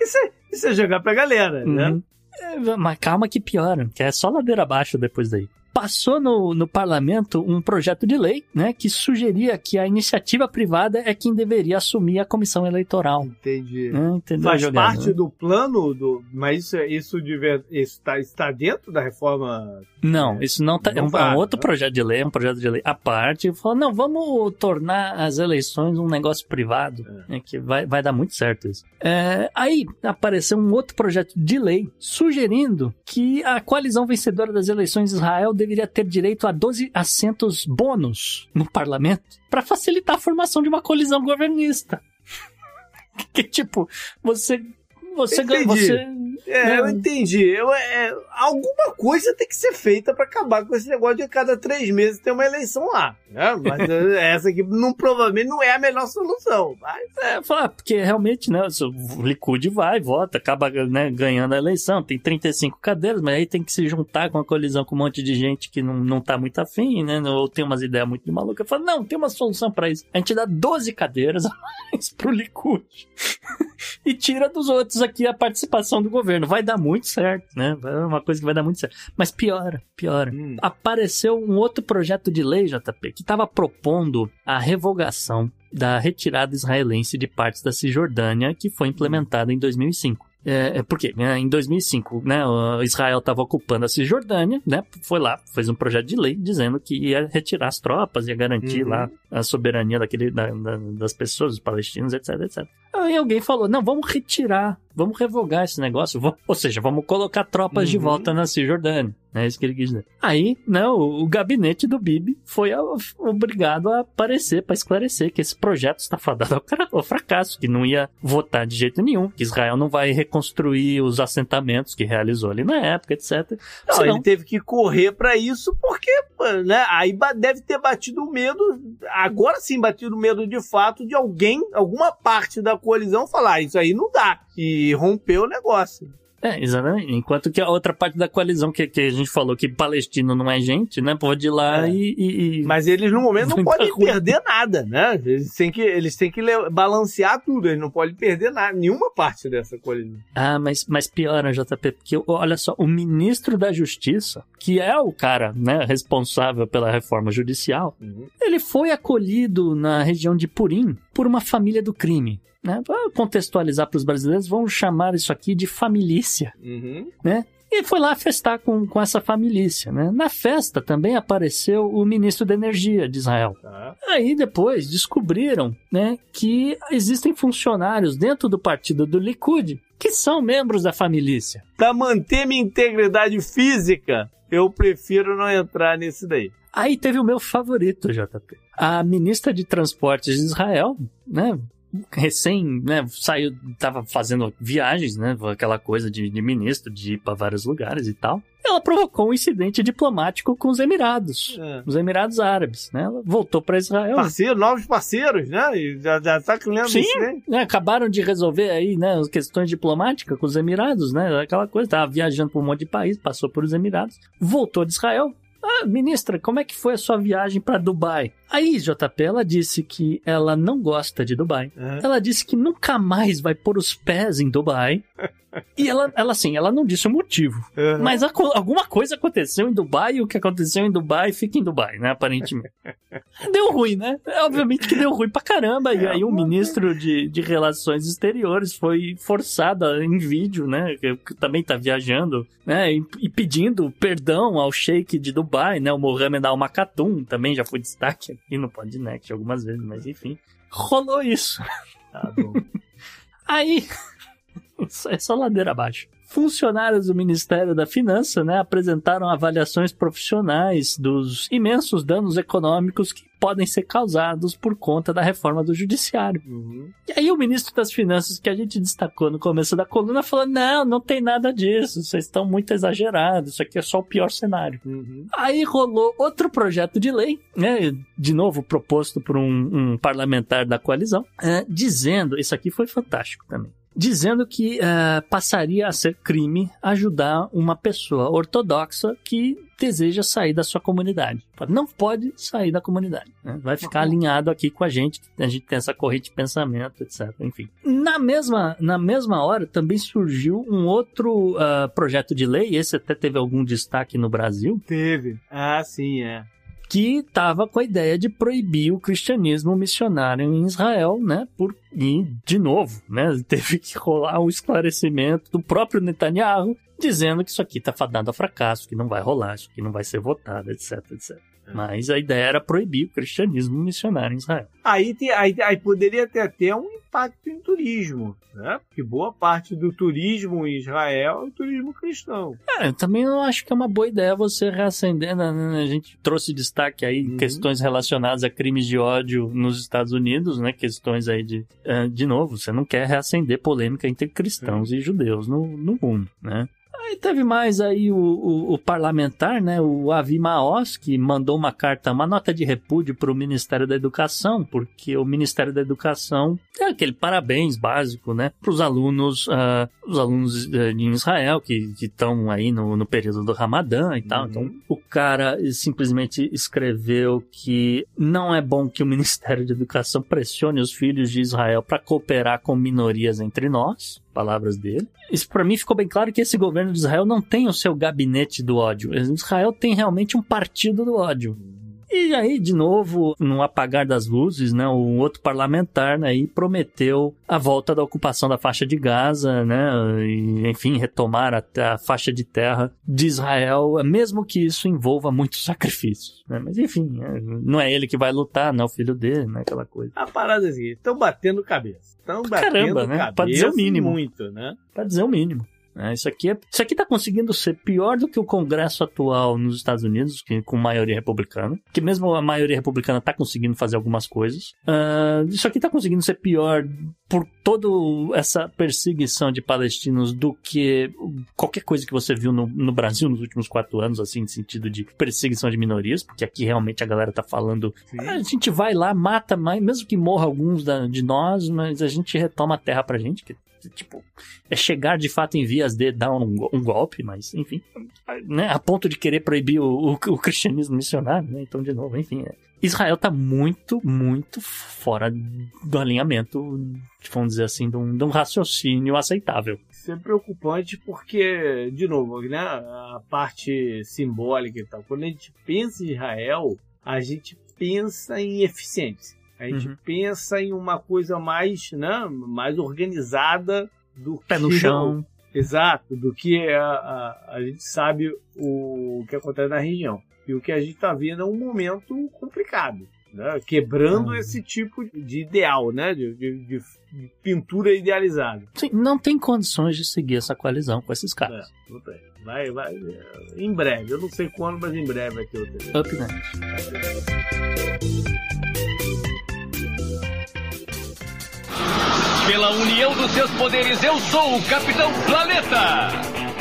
Isso é, isso é jogar pra galera, né? Uhum. É, mas calma que piora, que é só ladeira abaixo depois daí. Passou no, no parlamento um projeto de lei, né, que sugeria que a iniciativa privada é quem deveria assumir a comissão eleitoral. Entendi. Né, entendeu? Faz a jogada, parte né? do plano do. Mas isso, é- isso, deve- isso está, está dentro da reforma. Não, isso não tá. Não é um, tá, é um outro né? projeto de lei, é um projeto de lei à parte. Falou, não, vamos tornar as eleições um negócio privado, né, que vai, vai dar muito certo isso. É, aí apareceu um outro projeto de lei sugerindo que a coalizão vencedora das eleições de Israel deveria ter direito a 12 assentos bônus no parlamento para facilitar a formação de uma colisão governista. que tipo, você. Você ganha. Você, É, Não. eu entendi. Eu, é, alguma coisa tem que ser feita pra acabar com esse negócio de cada três meses ter uma eleição lá. Né? Mas é, essa aqui não, provavelmente não é a melhor solução. Mas É, falar, porque realmente, né, o Likud vai, vota, acaba né, ganhando a eleição, tem 35 cadeiras, mas aí tem que se juntar com a colisão com um monte de gente que não, não tá muito afim, né, ou tem umas ideias muito de maluca. Fala, não, tem uma solução pra isso. A gente dá 12 cadeiras a mais pro Likud e tira dos outros aqui a participação do governo. Vai dar muito certo, né, é uma coisa que vai dar muito certo. Mas piora, piora hum, apareceu um outro projeto de lei, JP, que estava propondo a revogação da retirada israelense de partes da Cisjordânia, que foi implementada em 2005. É, é porque né, em 2005, né, Israel estava ocupando a Cisjordânia, né, foi lá, fez um projeto de lei dizendo que ia retirar as tropas, ia garantir Uhum. lá a soberania daquele, da- da- das pessoas, dos palestinos, etc, etc. Aí alguém falou, não, vamos retirar, vamos revogar esse negócio, vamos- ou seja, vamos colocar tropas de Uhum. volta na Cisjordânia. É isso que ele quis dizer. Aí, né, o, o gabinete do Bibi foi a- obrigado a aparecer para esclarecer que esse projeto está fadado ao, ao fracasso, que não ia votar de jeito nenhum, que Israel não vai reconstruir os assentamentos que realizou ali na época, etc. não, Senão- ele teve que correr pra isso porque, né, aí deve ter batido o medo, agora sim batido o medo de fato de alguém, alguma parte da coalizão falar, "Ah, isso aí não dá, e rompeu o negócio. É, exatamente. Enquanto que a outra parte da coalizão, que, que a gente falou que palestino não é gente, né, pode ir lá É. e, e- e- Mas eles no momento não podem perder nada, né? Eles têm que, eles têm que balancear tudo, eles não podem perder nada, nenhuma parte dessa coalizão. Ah, mas, mas piora, JP, porque olha só, o ministro da Justiça, que é o cara né, responsável pela reforma judicial, ele foi acolhido na região de Purim por uma família do crime. Né? Para contextualizar para os brasileiros, vamos chamar isso aqui de familícia. Uhum. E foi lá festar com, com essa familícia. Né? Na festa também apareceu o ministro da Energia de Israel. Tá. Aí depois descobriram né, que existem funcionários dentro do partido do Likud que são membros da familícia. Pra manter minha integridade física, eu prefiro não entrar nesse daí. Aí teve o meu favorito, JP. A ministra de Transportes de Israel, né? Recém, né, saiu, tava fazendo viagens, né, aquela coisa de, de ministro, de ir para vários lugares e tal. Ela provocou um incidente diplomático com os Emirados, É. os Emirados Árabes, né? Ela voltou para Israel. Parceiro, novos parceiros, né? E Já, já tá criando Sim. isso, né? né, acabaram de resolver aí, né, as questões diplomáticas com os Emirados, né, aquela coisa, tava viajando por um monte de país, passou por os Emirados, voltou de Israel. Ah, ministra, como é que foi a sua viagem para Dubai? Aí, JP, ela disse que ela não gosta de Dubai. É. Ela disse que nunca mais vai pôr os pés em Dubai. E ela, ela assim, ela não disse o motivo. É. Mas aco- alguma coisa aconteceu em Dubai e o que aconteceu em Dubai fica em Dubai, né? Aparentemente. deu ruim, né? É, Obviamente que deu ruim pra caramba. E aí o ministro de, de Relações Exteriores foi forçado em vídeo, né? Que, que também tá viajando, né? E, e pedindo perdão ao sheik de Dubai, né? O Mohamed Al Maktoum também já foi destaque aqui no Podnext algumas vezes, mas enfim. Rolou isso. Tá bom. Aí, isso é só ladeira abaixo. Funcionários do Ministério da Finança né, apresentaram avaliações profissionais dos imensos danos econômicos que podem ser causados por conta da reforma do Judiciário. Uhum. E aí o ministro das Finanças, que a gente destacou no começo da coluna, falou: não, não tem nada disso, vocês estão muito exagerados, isso aqui é só o pior cenário. Uhum. Aí rolou outro projeto de lei, né, de novo proposto por um, um parlamentar da coalizão, é, dizendo, isso aqui foi fantástico também, dizendo que é, passaria a ser crime ajudar uma pessoa ortodoxa que deseja sair da sua comunidade. Não pode sair da comunidade. né? Vai ficar alinhado aqui com a gente. A gente tem essa corrente de pensamento, etc. Enfim. Na mesma, na mesma hora, também surgiu um outro ah, projeto de lei, esse até teve algum destaque no Brasil, Teve. Ah, sim, é. Que estava com a ideia de proibir o cristianismo missionário em Israel, né? Por, e, de novo, né? Teve que rolar um esclarecimento do próprio Netanyahu dizendo que isso aqui está fadado a fracasso, que não vai rolar, aqui não vai ser votado, etc, etc. Mas a ideia era proibir o cristianismo missionário em Israel. Aí, tem, aí, aí poderia ter até um impacto em turismo, né? Porque boa parte do turismo em Israel é o turismo cristão. É, eu também não acho que é uma boa ideia você reacender, né? A gente trouxe destaque aí Uhum. questões relacionadas a crimes de ódio nos Estados Unidos, né? Questões aí de... eh, de novo, você não quer reacender polêmica entre cristãos e judeus no, no mundo, né? Aí teve mais aí o, o, o parlamentar, né, o Avi Maos, que mandou uma carta, uma nota de repúdio para o Ministério da Educação, porque o Ministério da Educação é aquele parabéns básico, né, para os alunos, ah, os alunos eh, de Israel que estão aí no, no período do Ramadã e tal. Uhum. Então, o cara simplesmente escreveu que não é bom que o Ministério da Educação pressione os filhos de Israel para cooperar com minorias entre nós. Palavras dele. Isso para mim ficou bem claro que esse governo de Israel não tem o seu gabinete do ódio. Israel tem realmente um partido do ódio. E aí, de novo, no apagar das luzes, né, um outro parlamentar né, aí prometeu a volta da ocupação da faixa de Gaza, né, e, enfim, retomar até a faixa de terra de Israel, mesmo que isso envolva muitos sacrifícios. Né? Mas, enfim, é, não é ele que vai lutar, não é o filho dele, né, aquela coisa. A parada é a seguinte, estão batendo cabeça. Estão batendo Caramba, né? cabeça Pra dizer o mínimo. muito, né? Pra dizer o mínimo. Né? isso aqui é, isso aqui tá conseguindo ser pior do que o Congresso atual nos Estados Unidos, que, com maioria republicana. Que mesmo a maioria republicana tá conseguindo fazer algumas coisas. Ah, isso aqui tá conseguindo ser pior por toda essa perseguição de palestinos do que qualquer coisa que você viu no, no Brasil nos últimos quatro anos, assim, no sentido de perseguição de minorias, porque aqui realmente a galera tá falando. "Ah, a gente vai lá, mata mais, mesmo que morra alguns da- de nós, mas a gente retoma a terra pra gente, que tipo, é chegar de fato em vias de dar um, um golpe, mas enfim, né, a ponto de querer proibir o, o- o cristianismo missionário, né, então de novo, enfim, é. Israel tá muito, muito fora do alinhamento, vamos dizer assim, de um, de um raciocínio aceitável. Isso é preocupante porque, de novo, né, a parte simbólica e tal. Quando a gente pensa em Israel, a gente pensa em eficiência. A gente Uhum. pensa em uma coisa mais, né, mais organizada do Pé no que chão. Exato, do que a, a, a gente sabe o, que acontece na região. E o que a gente está vendo é um momento complicado, né? quebrando Ah. esse tipo de ideal, né? de, de- de- pintura idealizada. Sim, não tem condições de seguir essa coalizão com esses caras. É, não tem. Vai, vai, é, em breve, eu não sei quando, mas em breve vai ter outra. Up next. Pela união dos seus poderes, eu sou o Capitão Planeta!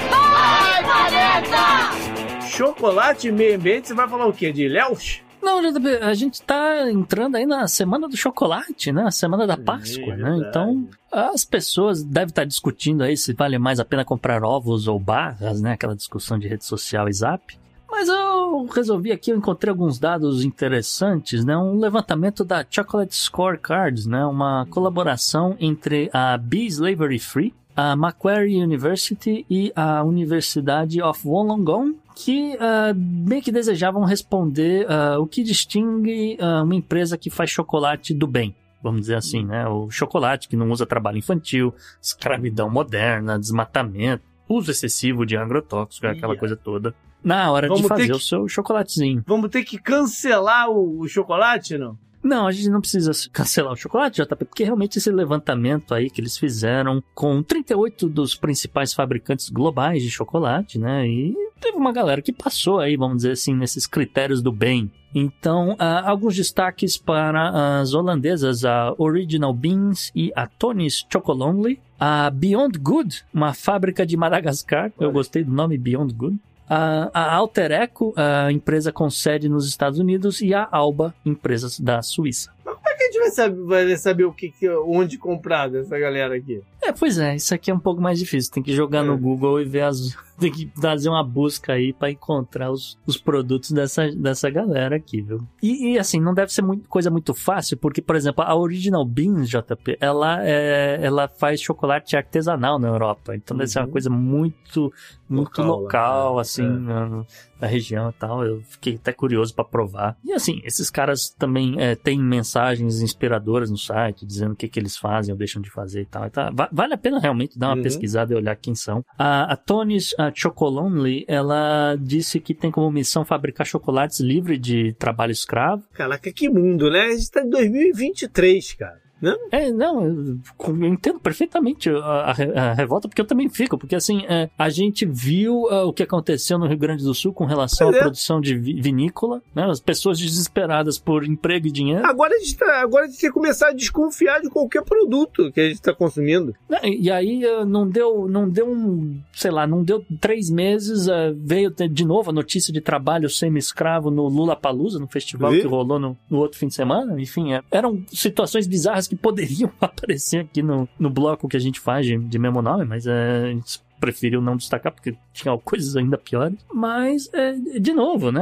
Vai, Planeta! Chocolate e meio ambiente, você vai falar o quê? De Léus? Não, a gente tá entrando aí na semana do chocolate, né? A semana da Páscoa, É né? Então, as pessoas devem estar discutindo aí se vale mais a pena comprar ovos ou barras, né? Aquela discussão de rede social e zap. Mas eu resolvi aqui, eu encontrei alguns dados interessantes, né? Um levantamento da Chocolate Scorecards, né? Uma colaboração entre a Be Slavery Free, a Macquarie University e a Universidade of Wollongong, que ah, meio que desejavam responder ah, o que distingue ah, uma empresa que faz chocolate do bem. Vamos dizer assim, né? O chocolate que não usa trabalho infantil, escravidão moderna, desmatamento, uso excessivo de agrotóxico, aquela coisa toda. Na hora Vamos de fazer que- o seu chocolatezinho. Vamos ter que cancelar o, o chocolate, não? Não, a gente não precisa cancelar o chocolate, JP, porque realmente esse levantamento aí que eles fizeram com 38 dos principais fabricantes globais de chocolate, né? E teve uma galera que passou aí, vamos dizer assim, nesses critérios do bem. Então, ah, alguns destaques para as holandesas, a Original Beans e a Tony's Chocolonely. A Beyond Good, uma fábrica de Madagascar. Eu gostei do nome Beyond Good. A, a Alter Eco, a empresa com sede nos Estados Unidos, e a Alba, empresas da Suíça. Como é que a gente vai saber, vai saber o que, onde comprar dessa galera aqui? É, pois é, isso aqui é um pouco mais difícil. Tem que jogar É. no Google e ver as. Tem que fazer uma busca aí pra encontrar os, os produtos dessa, dessa galera aqui, viu? E, e, assim, não deve ser muito, coisa muito fácil, porque, por exemplo, a Original Beans, JP, ela, é, ela faz chocolate artesanal na Europa. Então deve ser uma Uhum. coisa muito, muito Local, local, né? assim, É. na, na região e tal. Eu fiquei até curioso pra provar. E assim, esses caras também é, têm mensagens inspiradoras no site, dizendo o que, que eles fazem ou deixam de fazer e tal. E va- vale a pena realmente dar uma Uhum. pesquisada e olhar quem são. A, a Tony's a Chocolonely, ela disse que tem como missão fabricar chocolates livre de trabalho escravo. Caraca, que mundo, né? A gente tá em 2023, cara. É, não, eu, entendo perfeitamente a, a a revolta, porque eu também fico, porque assim, é, a gente viu ah, o que aconteceu no Rio Grande do Sul com relação à é. produção de vi- vinícola, né? As pessoas desesperadas por emprego e dinheiro. Agora a, gente tá, agora a gente tem que começar a desconfiar de qualquer produto que a gente tá consumindo. Né, E aí eh, não deu, não deu um, sei lá, não deu três meses, veio de novo a notícia de trabalho semi-escravo no Lula Palusa, no festival que rolou no, no outro fim de semana. Enfim, eram situações bizarras que poderiam aparecer aqui no, no bloco que a gente faz de, de mesmo nome, mas gente preferiu não destacar porque tinha coisas ainda piores. Mas, é, de novo, né?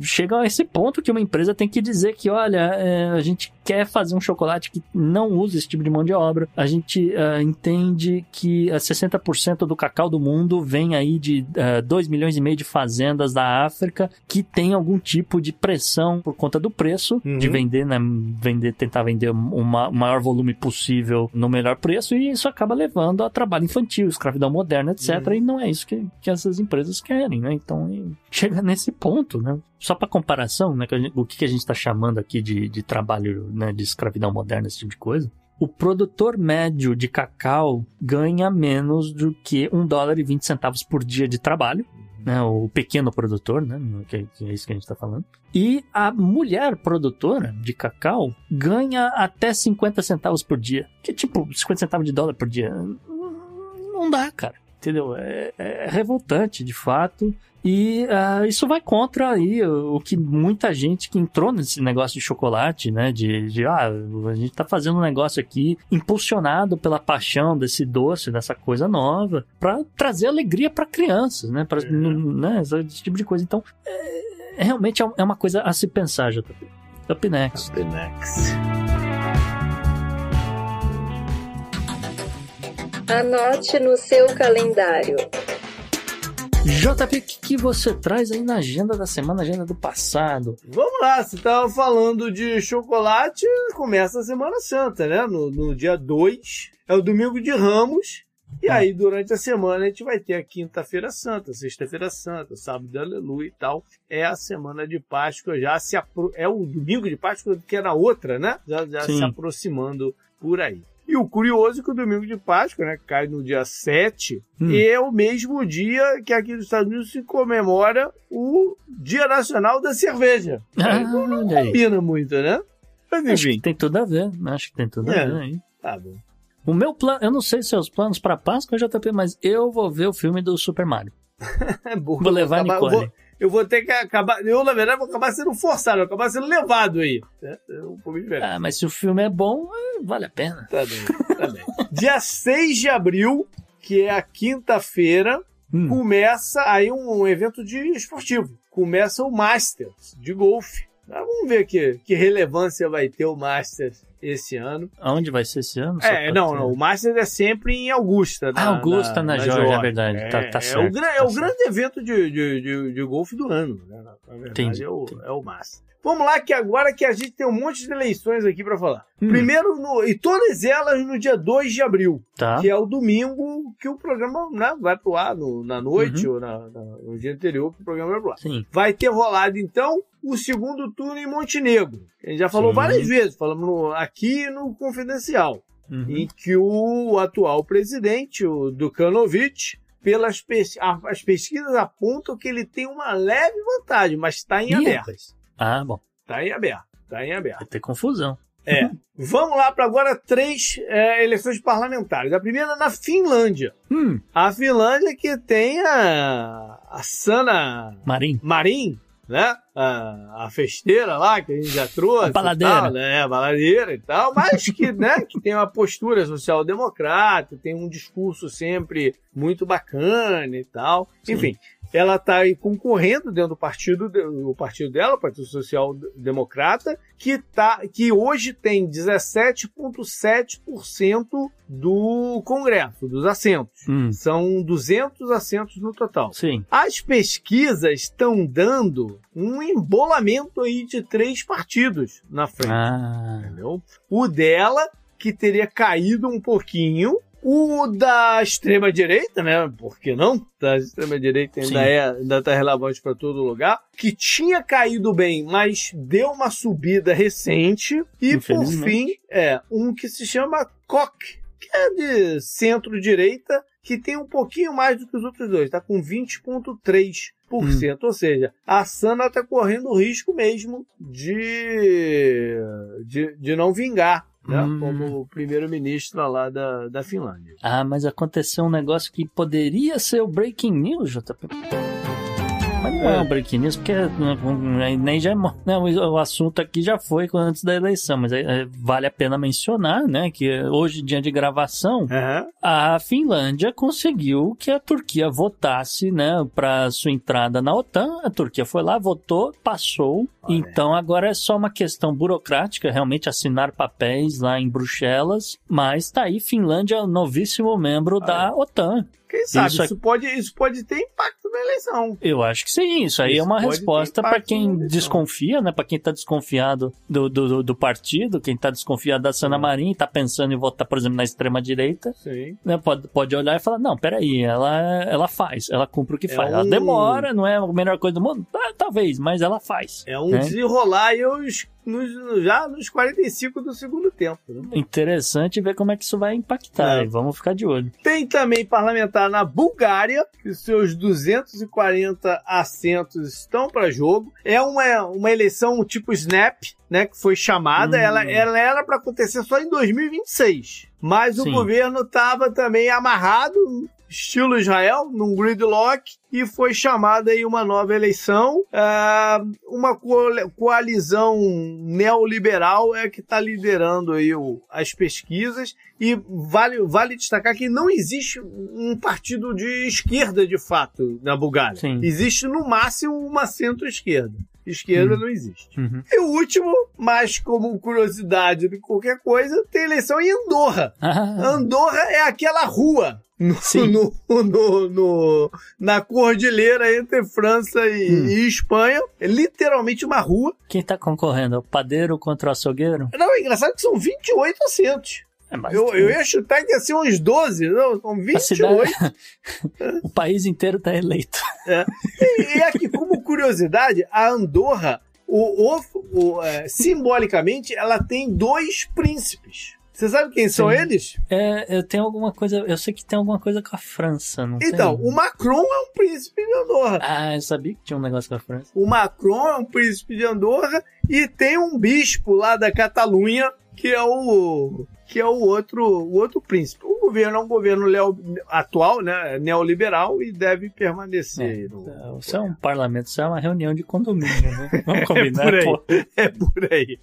Chega a esse ponto que uma empresa tem que dizer que, olha, é, a gente quer fazer um chocolate que não usa esse tipo de mão de obra. A gente é, entende que é, 60% do cacau do mundo vem aí de é, 2 milhões e meio de fazendas da África que tem algum tipo de pressão por conta do preço Uhum. de vender, né? Vender, tentar vender uma- o maior volume possível no melhor preço e isso acaba levando a trabalho infantil, escravidão moderna, etc. Uhum. E não é isso que, que essas empresas querem, né? Então chega nesse ponto, né? Só para comparação, né? o que, a gente está chamando aqui de, de trabalho, né? De escravidão moderna, esse tipo de coisa. O produtor médio de cacau ganha menos do que um dólar e 20 centavos por dia de trabalho né, o pequeno produtor, né, que, que é isso que a gente está falando. E a mulher produtora de cacau ganha até 50 centavos por dia, que é tipo 50 centavos de dólar por dia. Não dá, cara. Entendeu? É, é revoltante, de fato. E ah, isso vai contra aí o, o que muita gente que entrou nesse negócio de chocolate, né? De, de ah, a gente tá fazendo um negócio aqui impulsionado pela paixão desse doce, dessa coisa nova, para trazer alegria para crianças, né? Pra, né? Esse tipo de coisa. Então, é, realmente é é uma coisa a se pensar, JP. Up next. The next. Anote no seu calendário. JP, o que, que você traz aí na agenda da semana, agenda do passado? Vamos lá, você tava falando de chocolate, começa a Semana Santa, né? No, no dia 2, é o domingo de Ramos. E aí, durante a semana, a gente vai ter a Quinta-feira Santa, Sexta-feira Santa, Sábado de Aleluia e tal. É a semana de Páscoa, já se apro... É o domingo de Páscoa que é na outra, né? Já, já se aproximando por aí. E o curioso é que o domingo de Páscoa, né, cai no dia 7, Hum. e é o mesmo dia que aqui nos Estados Unidos se comemora o Dia Nacional da Cerveja. Ah, não aí. combina muito, né? Mas Acho enfim, que tem tudo a ver, acho que tem tudo É. a ver aí. tá bom. O meu plano, eu não sei seus planos pra Páscoa, JP, mas eu vou ver o filme do Super Mario. É bom. Vou levar a acabar- Nicole. vou- Eu vou ter que acabar. Eu, na verdade, vou acabar sendo forçado, vou acabar sendo levado aí. É, Eu vou me diferente. Ah, mas se o filme é bom, eh, vale a pena. Tá bem, tá bem. Dia 6 de abril, que é a quinta-feira, Hum. começa aí um evento de esportivo. Começa o Masters de golfe. Ah, Vamos ver que, que relevância vai ter o Masters esse ano. Aonde vai ser esse ano? É, não, não. O Masters é sempre em Augusta. Ah, Augusta, na Geórgia, é verdade. É, Tá- tá é certo, o, gra- é tá o certo. grande evento de, de, de, de golfe do ano. Né? Na verdade, Entendi, é, o, é o Masters. Vamos lá, que agora que a gente tem um monte de eleições aqui pra falar. Hum. Primeiro, no- e todas elas no dia 2 de abril, Tá. que é o domingo que o programa né, vai pro ar no- na noite Uhum. ou na- na- no dia anterior que o programa vai pro ar. Sim. Vai ter rolado, então, o segundo turno em Montenegro. A gente já falou Sim. várias vezes, falamos no- aqui no Confidencial, Uhum. em que o atual presidente, o Dukanovic, pelas pes- as pesquisas apontam que ele tem uma leve vantagem, mas está em rapaz. Ah, bom. Está em aberto. Está em aberto. Vai ter confusão. É. Vamos lá para agora três é, eleições parlamentares. A primeira na Finlândia. Hum, A Finlândia que tem a, a Sana Marim. Marim, né? A, a festeira lá que a gente já trouxe. A baladeira. Tal, né? A baladeira e tal, mas que, né, que tem uma postura social-democrata, tem um discurso sempre muito bacana e tal. Sim. Enfim, ela está aí concorrendo dentro do partido, o partido dela, o Partido Social Democrata, que, tá, que hoje tem 17,7% do Congresso, dos assentos. Hum, São 200 assentos no total. sim. As pesquisas estão dando um embolamento aí de três partidos na frente. Ah, Entendeu? O dela, que teria caído um pouquinho. O da extrema-direita, né? Por que não? Da extrema-direita ainda, é, ainda tá relevante para todo lugar. Que tinha caído bem, mas deu uma subida recente. E, por fim, é um que se chama COC, que é de centro-direita, que tem um pouquinho mais do que os outros dois. Tá com 20,3%. Hum. Ou seja, a Sana tá correndo o risco mesmo de, de, de não vingar. Né? Hum. Como primeiro-ministro lá da, da Finlândia. Ah, mas aconteceu um negócio que poderia ser o Breaking News, JP. Mas não é, É. um Breaking News, porque nem já é, mo- né, o, assunto aqui já foi antes da eleição, mas é, é, vale a pena mencionar, né, que hoje, dia de gravação, Aham. a Finlândia conseguiu que a Turquia votasse, né, para sua entrada na OTAN. A Turquia foi lá, votou, passou. Olha. Então agora é só uma questão burocrática, realmente assinar papéis lá em Bruxelas. Mas tá aí, Finlândia, novíssimo membro da OTAN. Quem sabe, Isso isso, pode, isso pode ter impacto na eleição. Eu acho que sim, isso aí Isso é uma resposta para quem desconfia, né? Para quem tá desconfiado do, do, do- do partido, quem tá desconfiado da Sana. Marim, tá pensando em votar, por exemplo, na extrema direita. Sim. né, pode, pode olhar e falar, não, peraí, ela, ela faz, ela cumpre o que É faz. Ela um- demora, não é a melhor coisa do mundo? Ah, talvez, mas ela faz. É um né? desenrolar aí os, nos- já nos 45 do segundo tempo. né? Interessante ver como é que isso vai impactar. É. Vamos ficar de olho. Tem também parlamentar na Bulgária, que seus 240 assentos estão para jogo. É uma, uma eleição tipo Snap, né, que foi chamada. Hum. Ela, ela era para acontecer só em 2026. Mas o Sim. governo estava também amarrado, estilo Israel, num gridlock, e foi chamada aí uma nova eleição. Ah, uma co- coalizão neoliberal é que está liderando aí o- as pesquisas. E vale, vale destacar que não existe um partido de esquerda, de fato, na Bulgária. Sim. Existe, no máximo, uma centro-esquerda. Esquerda Hum. não existe. Uhum. E o último, mais como curiosidade do que qualquer coisa, tem eleição em Andorra. Ah, Andorra é aquela rua no, no- no- no- na cordilheira entre França e, Hum. e Espanha. É literalmente uma rua. quem tá concorrendo? O padeiro contra o açougueiro? Não, é engraçado que são 28 assentos. É Eu, eu ia chutar que ia ser uns 12, não, são A 28. cidade, o país inteiro tá eleito. E, e aqui, como curiosidade, a Andorra, o, o- o, é, simbolicamente, ela tem dois príncipes. Você sabe quem são Sim. eles? É, eu tenho alguma coisa, eu sei que tem alguma coisa com a França, não Então, tem? o Macron é um príncipe de Andorra. Ah, eu sabia que tinha um negócio com a França. O Macron é um príncipe de Andorra e tem um bispo lá da Catalunha que é o que é o outro, o outro príncipe. O governo é um governo leo, atual, né, neoliberal e deve permanecer. É, no... Isso é um parlamento, isso é uma reunião de condomínio, né? Vamos combinar, é por aí. É por aí.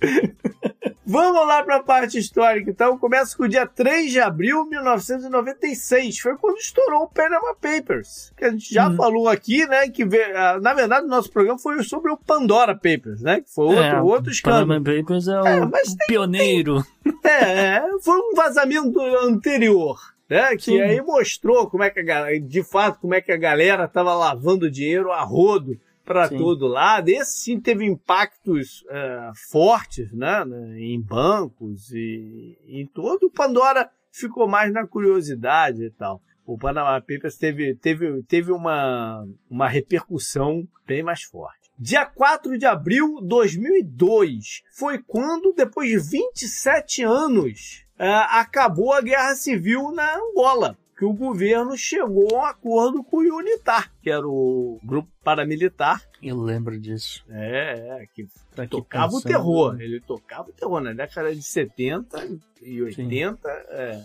Vamos lá para a parte histórica, então. Começa com o dia 3 de abril de 1996. Foi quando estourou o Panama Papers. Que a gente já hum. falou aqui, né? Que ah, na verdade o nosso programa foi sobre o Pandora Papers, né? Que foi outro, é, outro escândalo. Panama Papers é o é, tem, pioneiro. Tem, é, foi um vazamento anterior. Né, que Sim. aí mostrou como é que a, de fato como é que a galera estava lavando dinheiro a rodo para todo lado. Esse sim teve impactos uh, fortes né, né, em bancos e em todo. O Pandora ficou mais na curiosidade e tal. O Panama Papers teve, teve, teve uma, uma repercussão bem mais forte. Dia 4 de abril de 2002 foi quando, depois de 27 anos, uh, acabou a guerra civil na Angola que o governo chegou a um acordo com o UNITAR, que era o grupo paramilitar. Eu lembro disso. É, é que tá tocava o terror. Ele tocava o terror na década de 70 e 80. É,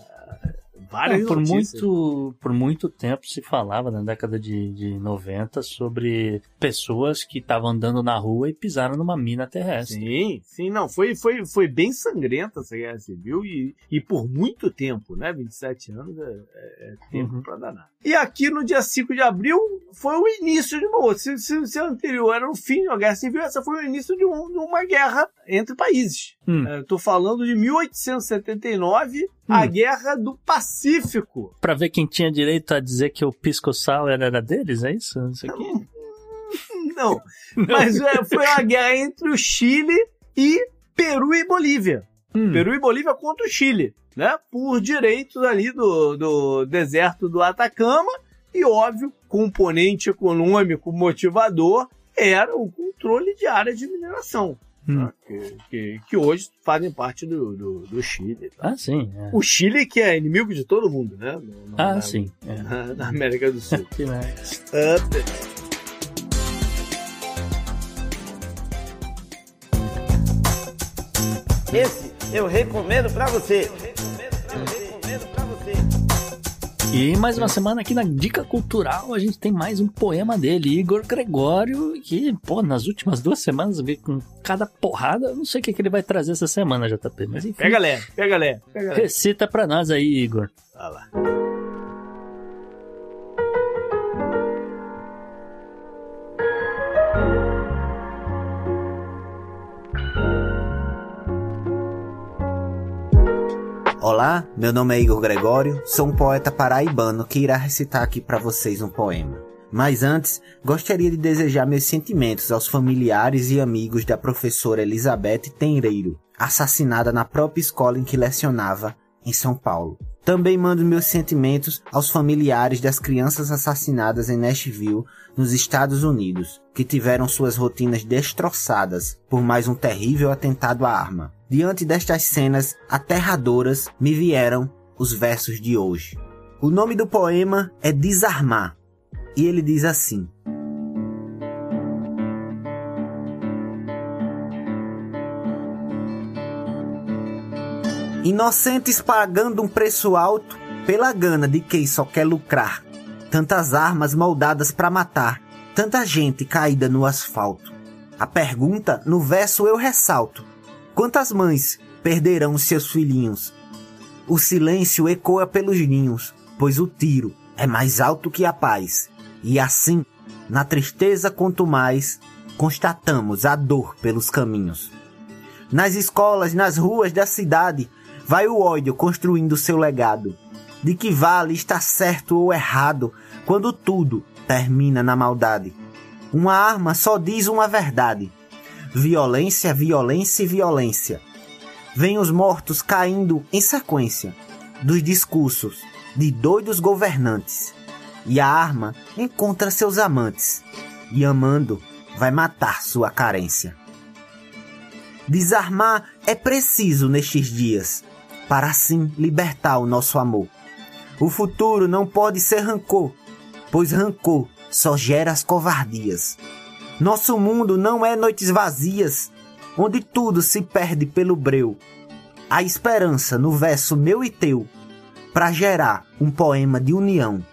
várias por muito Por muito tempo se falava na década de, de 90 sobre pessoas que estavam andando na rua e pisaram numa mina terrestre. Sim, sim, não. Foi, foi, foi bem sangrenta essa guerra civil e, e por muito tempo, né? 27 anos é, é, é tempo uhum. pra danar. E aqui no dia 5 de abril foi o início de uma outra. Se, se, se anterior era o fim de uma guerra civil, essa foi o início de, um, de uma guerra entre países. Hum. Estou falando de 1879, hum. a Guerra do Pacífico. Para ver quem tinha direito a dizer que o pisco sal era deles, é isso? isso aqui? Não, não. mas é, foi uma guerra entre o Chile e Peru e Bolívia. Hum. Peru e Bolívia contra o Chile, né? Por direitos ali do, do deserto do Atacama e, óbvio, componente econômico motivador era o controle de área de mineração. Hum. Tá? Que, que, que, hoje fazem parte do, do, do Chile. Tá? Ah, sim. É. O Chile que é inimigo de todo mundo, né? No, ah, na, sim. É. Na, na, América do Sul. que mais? Uh, Esse eu recomendo para você. E mais uma semana aqui na Dica Cultural, a gente tem mais um poema dele, Igor Gregório, que, pô, nas últimas duas semanas veio com cada porrada, não sei o que, que ele vai trazer essa semana, JP, mas enfim. Pega lé, pega lé. Recita pra nós aí, Igor. Vai lá. Olá, meu nome é Igor Gregório, sou um poeta paraibano que irá recitar aqui para vocês um poema. Mas antes, gostaria de desejar meus sentimentos aos familiares e amigos da professora Elizabeth Tenreiro, assassinada na própria escola em que lecionava, em São Paulo. Também mando meus sentimentos aos familiares das crianças assassinadas em Nashville, nos Estados Unidos, que tiveram suas rotinas destroçadas por mais um terrível atentado à arma. Diante destas cenas aterradoras, me vieram os versos de hoje. O nome do poema é Desarmar, e ele diz assim: Inocentes pagando um preço alto pela gana de quem só quer lucrar. Tantas armas moldadas para matar, tanta gente caída no asfalto. A pergunta no verso eu ressalto: Quantas mães perderão seus filhinhos? O silêncio ecoa pelos ninhos, pois o tiro é mais alto que a paz. E assim, na tristeza quanto mais, constatamos a dor pelos caminhos. Nas escolas, nas ruas da cidade, vai o ódio construindo seu legado. De que vale estar certo ou errado quando tudo termina na maldade? Uma arma só diz uma verdade violência, violência e violência. Vêm os mortos caindo em sequência dos discursos de doidos governantes. E a arma encontra seus amantes e amando vai matar sua carência. Desarmar é preciso nestes dias para assim libertar o nosso amor. O futuro não pode ser rancor, pois rancor só gera as covardias. Nosso mundo não é noites vazias, onde tudo se perde pelo breu. a esperança no verso meu e teu para gerar um poema de união.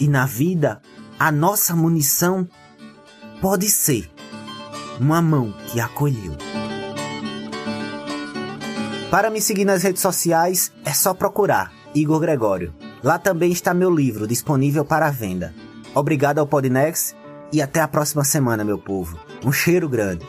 E na vida, a nossa munição pode ser uma mão que acolheu. Para me seguir nas redes sociais é só procurar Igor Gregório. Lá também está meu livro disponível para venda. Obrigado ao Podnext e até a próxima semana, meu povo. Um cheiro grande.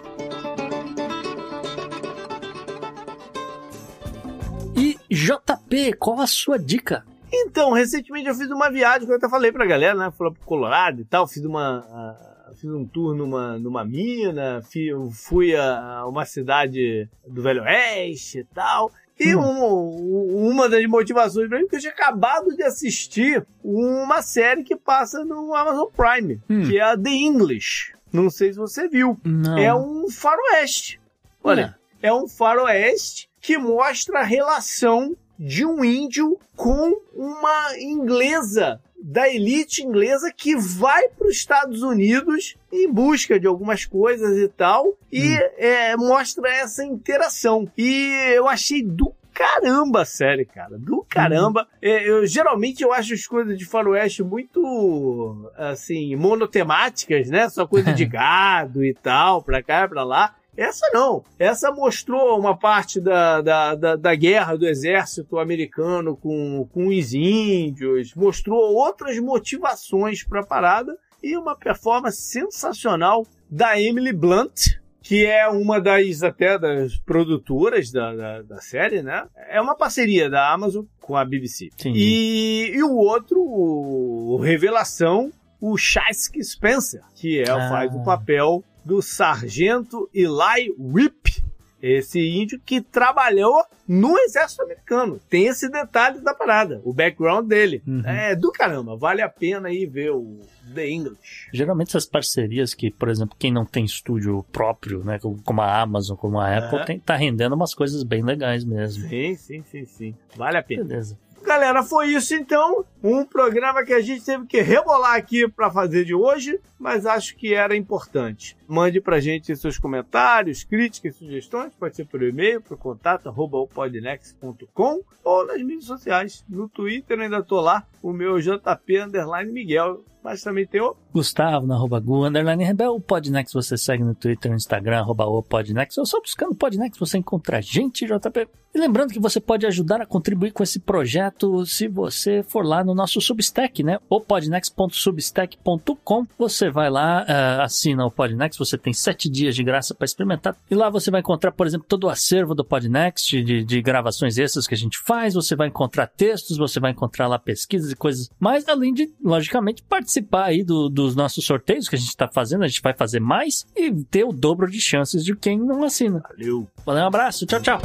E JP, qual a sua dica? Então, recentemente eu fiz uma viagem que eu até falei pra galera, né? Fui lá pro Colorado e tal, fiz uma. Fiz um tour numa, numa mina, fui, fui a uma cidade do Velho Oeste e tal. E hum. um, uma das motivações para mim é que eu tinha acabado de assistir uma série que passa no Amazon Prime, hum. que é a The English. Não sei se você viu. Não. É um faroeste. Olha, é. é um faroeste que mostra a relação de um índio com uma inglesa da elite inglesa que vai para os Estados Unidos em busca de algumas coisas e tal e hum. é, mostra essa interação e eu achei do caramba a série, cara. Do caramba. Hum. É, eu, geralmente eu acho as coisas de faroeste muito, assim, monotemáticas, né? Só coisa de gado e tal, pra cá e pra lá. Essa não. Essa mostrou uma parte da, da, da, da, guerra do exército americano com, com os índios, mostrou outras motivações para a parada e uma performance sensacional da Emily Blunt, que é uma das até das produtoras da, da, da, série, né? É uma parceria da Amazon com a BBC. E, e o outro, o Revelação, o Shask Spencer, que é, ah. faz o papel do sargento Eli Rip, esse índio que trabalhou no exército americano. Tem esse detalhe da parada, o background dele. Uhum. É do caramba, vale a pena aí ver o The English. Geralmente essas parcerias que, por exemplo, quem não tem estúdio próprio, né, como a Amazon, como a Apple, uhum. tem, tá rendendo umas coisas bem legais mesmo. Sim, sim, sim, sim. Vale a pena. Beleza. Galera, foi isso então. Um programa que a gente teve que rebolar aqui para fazer de hoje, mas acho que era importante. Mande pra gente seus comentários, críticas, sugestões, pode ser por e-mail, por contato arroba podnext.com ou nas mídias sociais. No Twitter ainda tô lá, o meu JP Miguel mas também tem o Gustavo, na arroba Gu, underline Rebel, o Podnext você segue no Twitter, no Instagram, arroba o Podnext, ou só buscando Podnext você encontra a gente, JP. E lembrando que você pode ajudar a contribuir com esse projeto se você for lá no nosso Substack, né? O podnext.substack.com. Você vai lá, uh, assina o Podnext, você tem sete dias de graça para experimentar. E lá você vai encontrar, por exemplo, todo o acervo do Podnext, de, de gravações extras que a gente faz. Você vai encontrar textos, você vai encontrar lá pesquisas e coisas mais, além de, logicamente, participar aí do, dos nossos sorteios que a gente está fazendo. A gente vai fazer mais e ter o dobro de chances de quem não assina. Valeu. Valeu, um abraço. Tchau, tchau.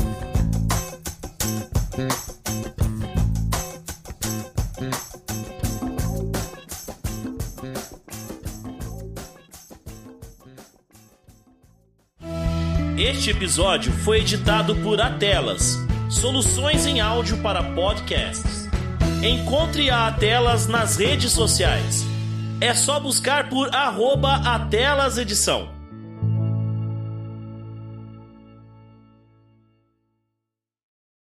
Este episódio foi editado por Atelas, soluções em áudio para podcasts. Encontre a Atelas nas redes sociais. É só buscar por arroba Atelas Edição.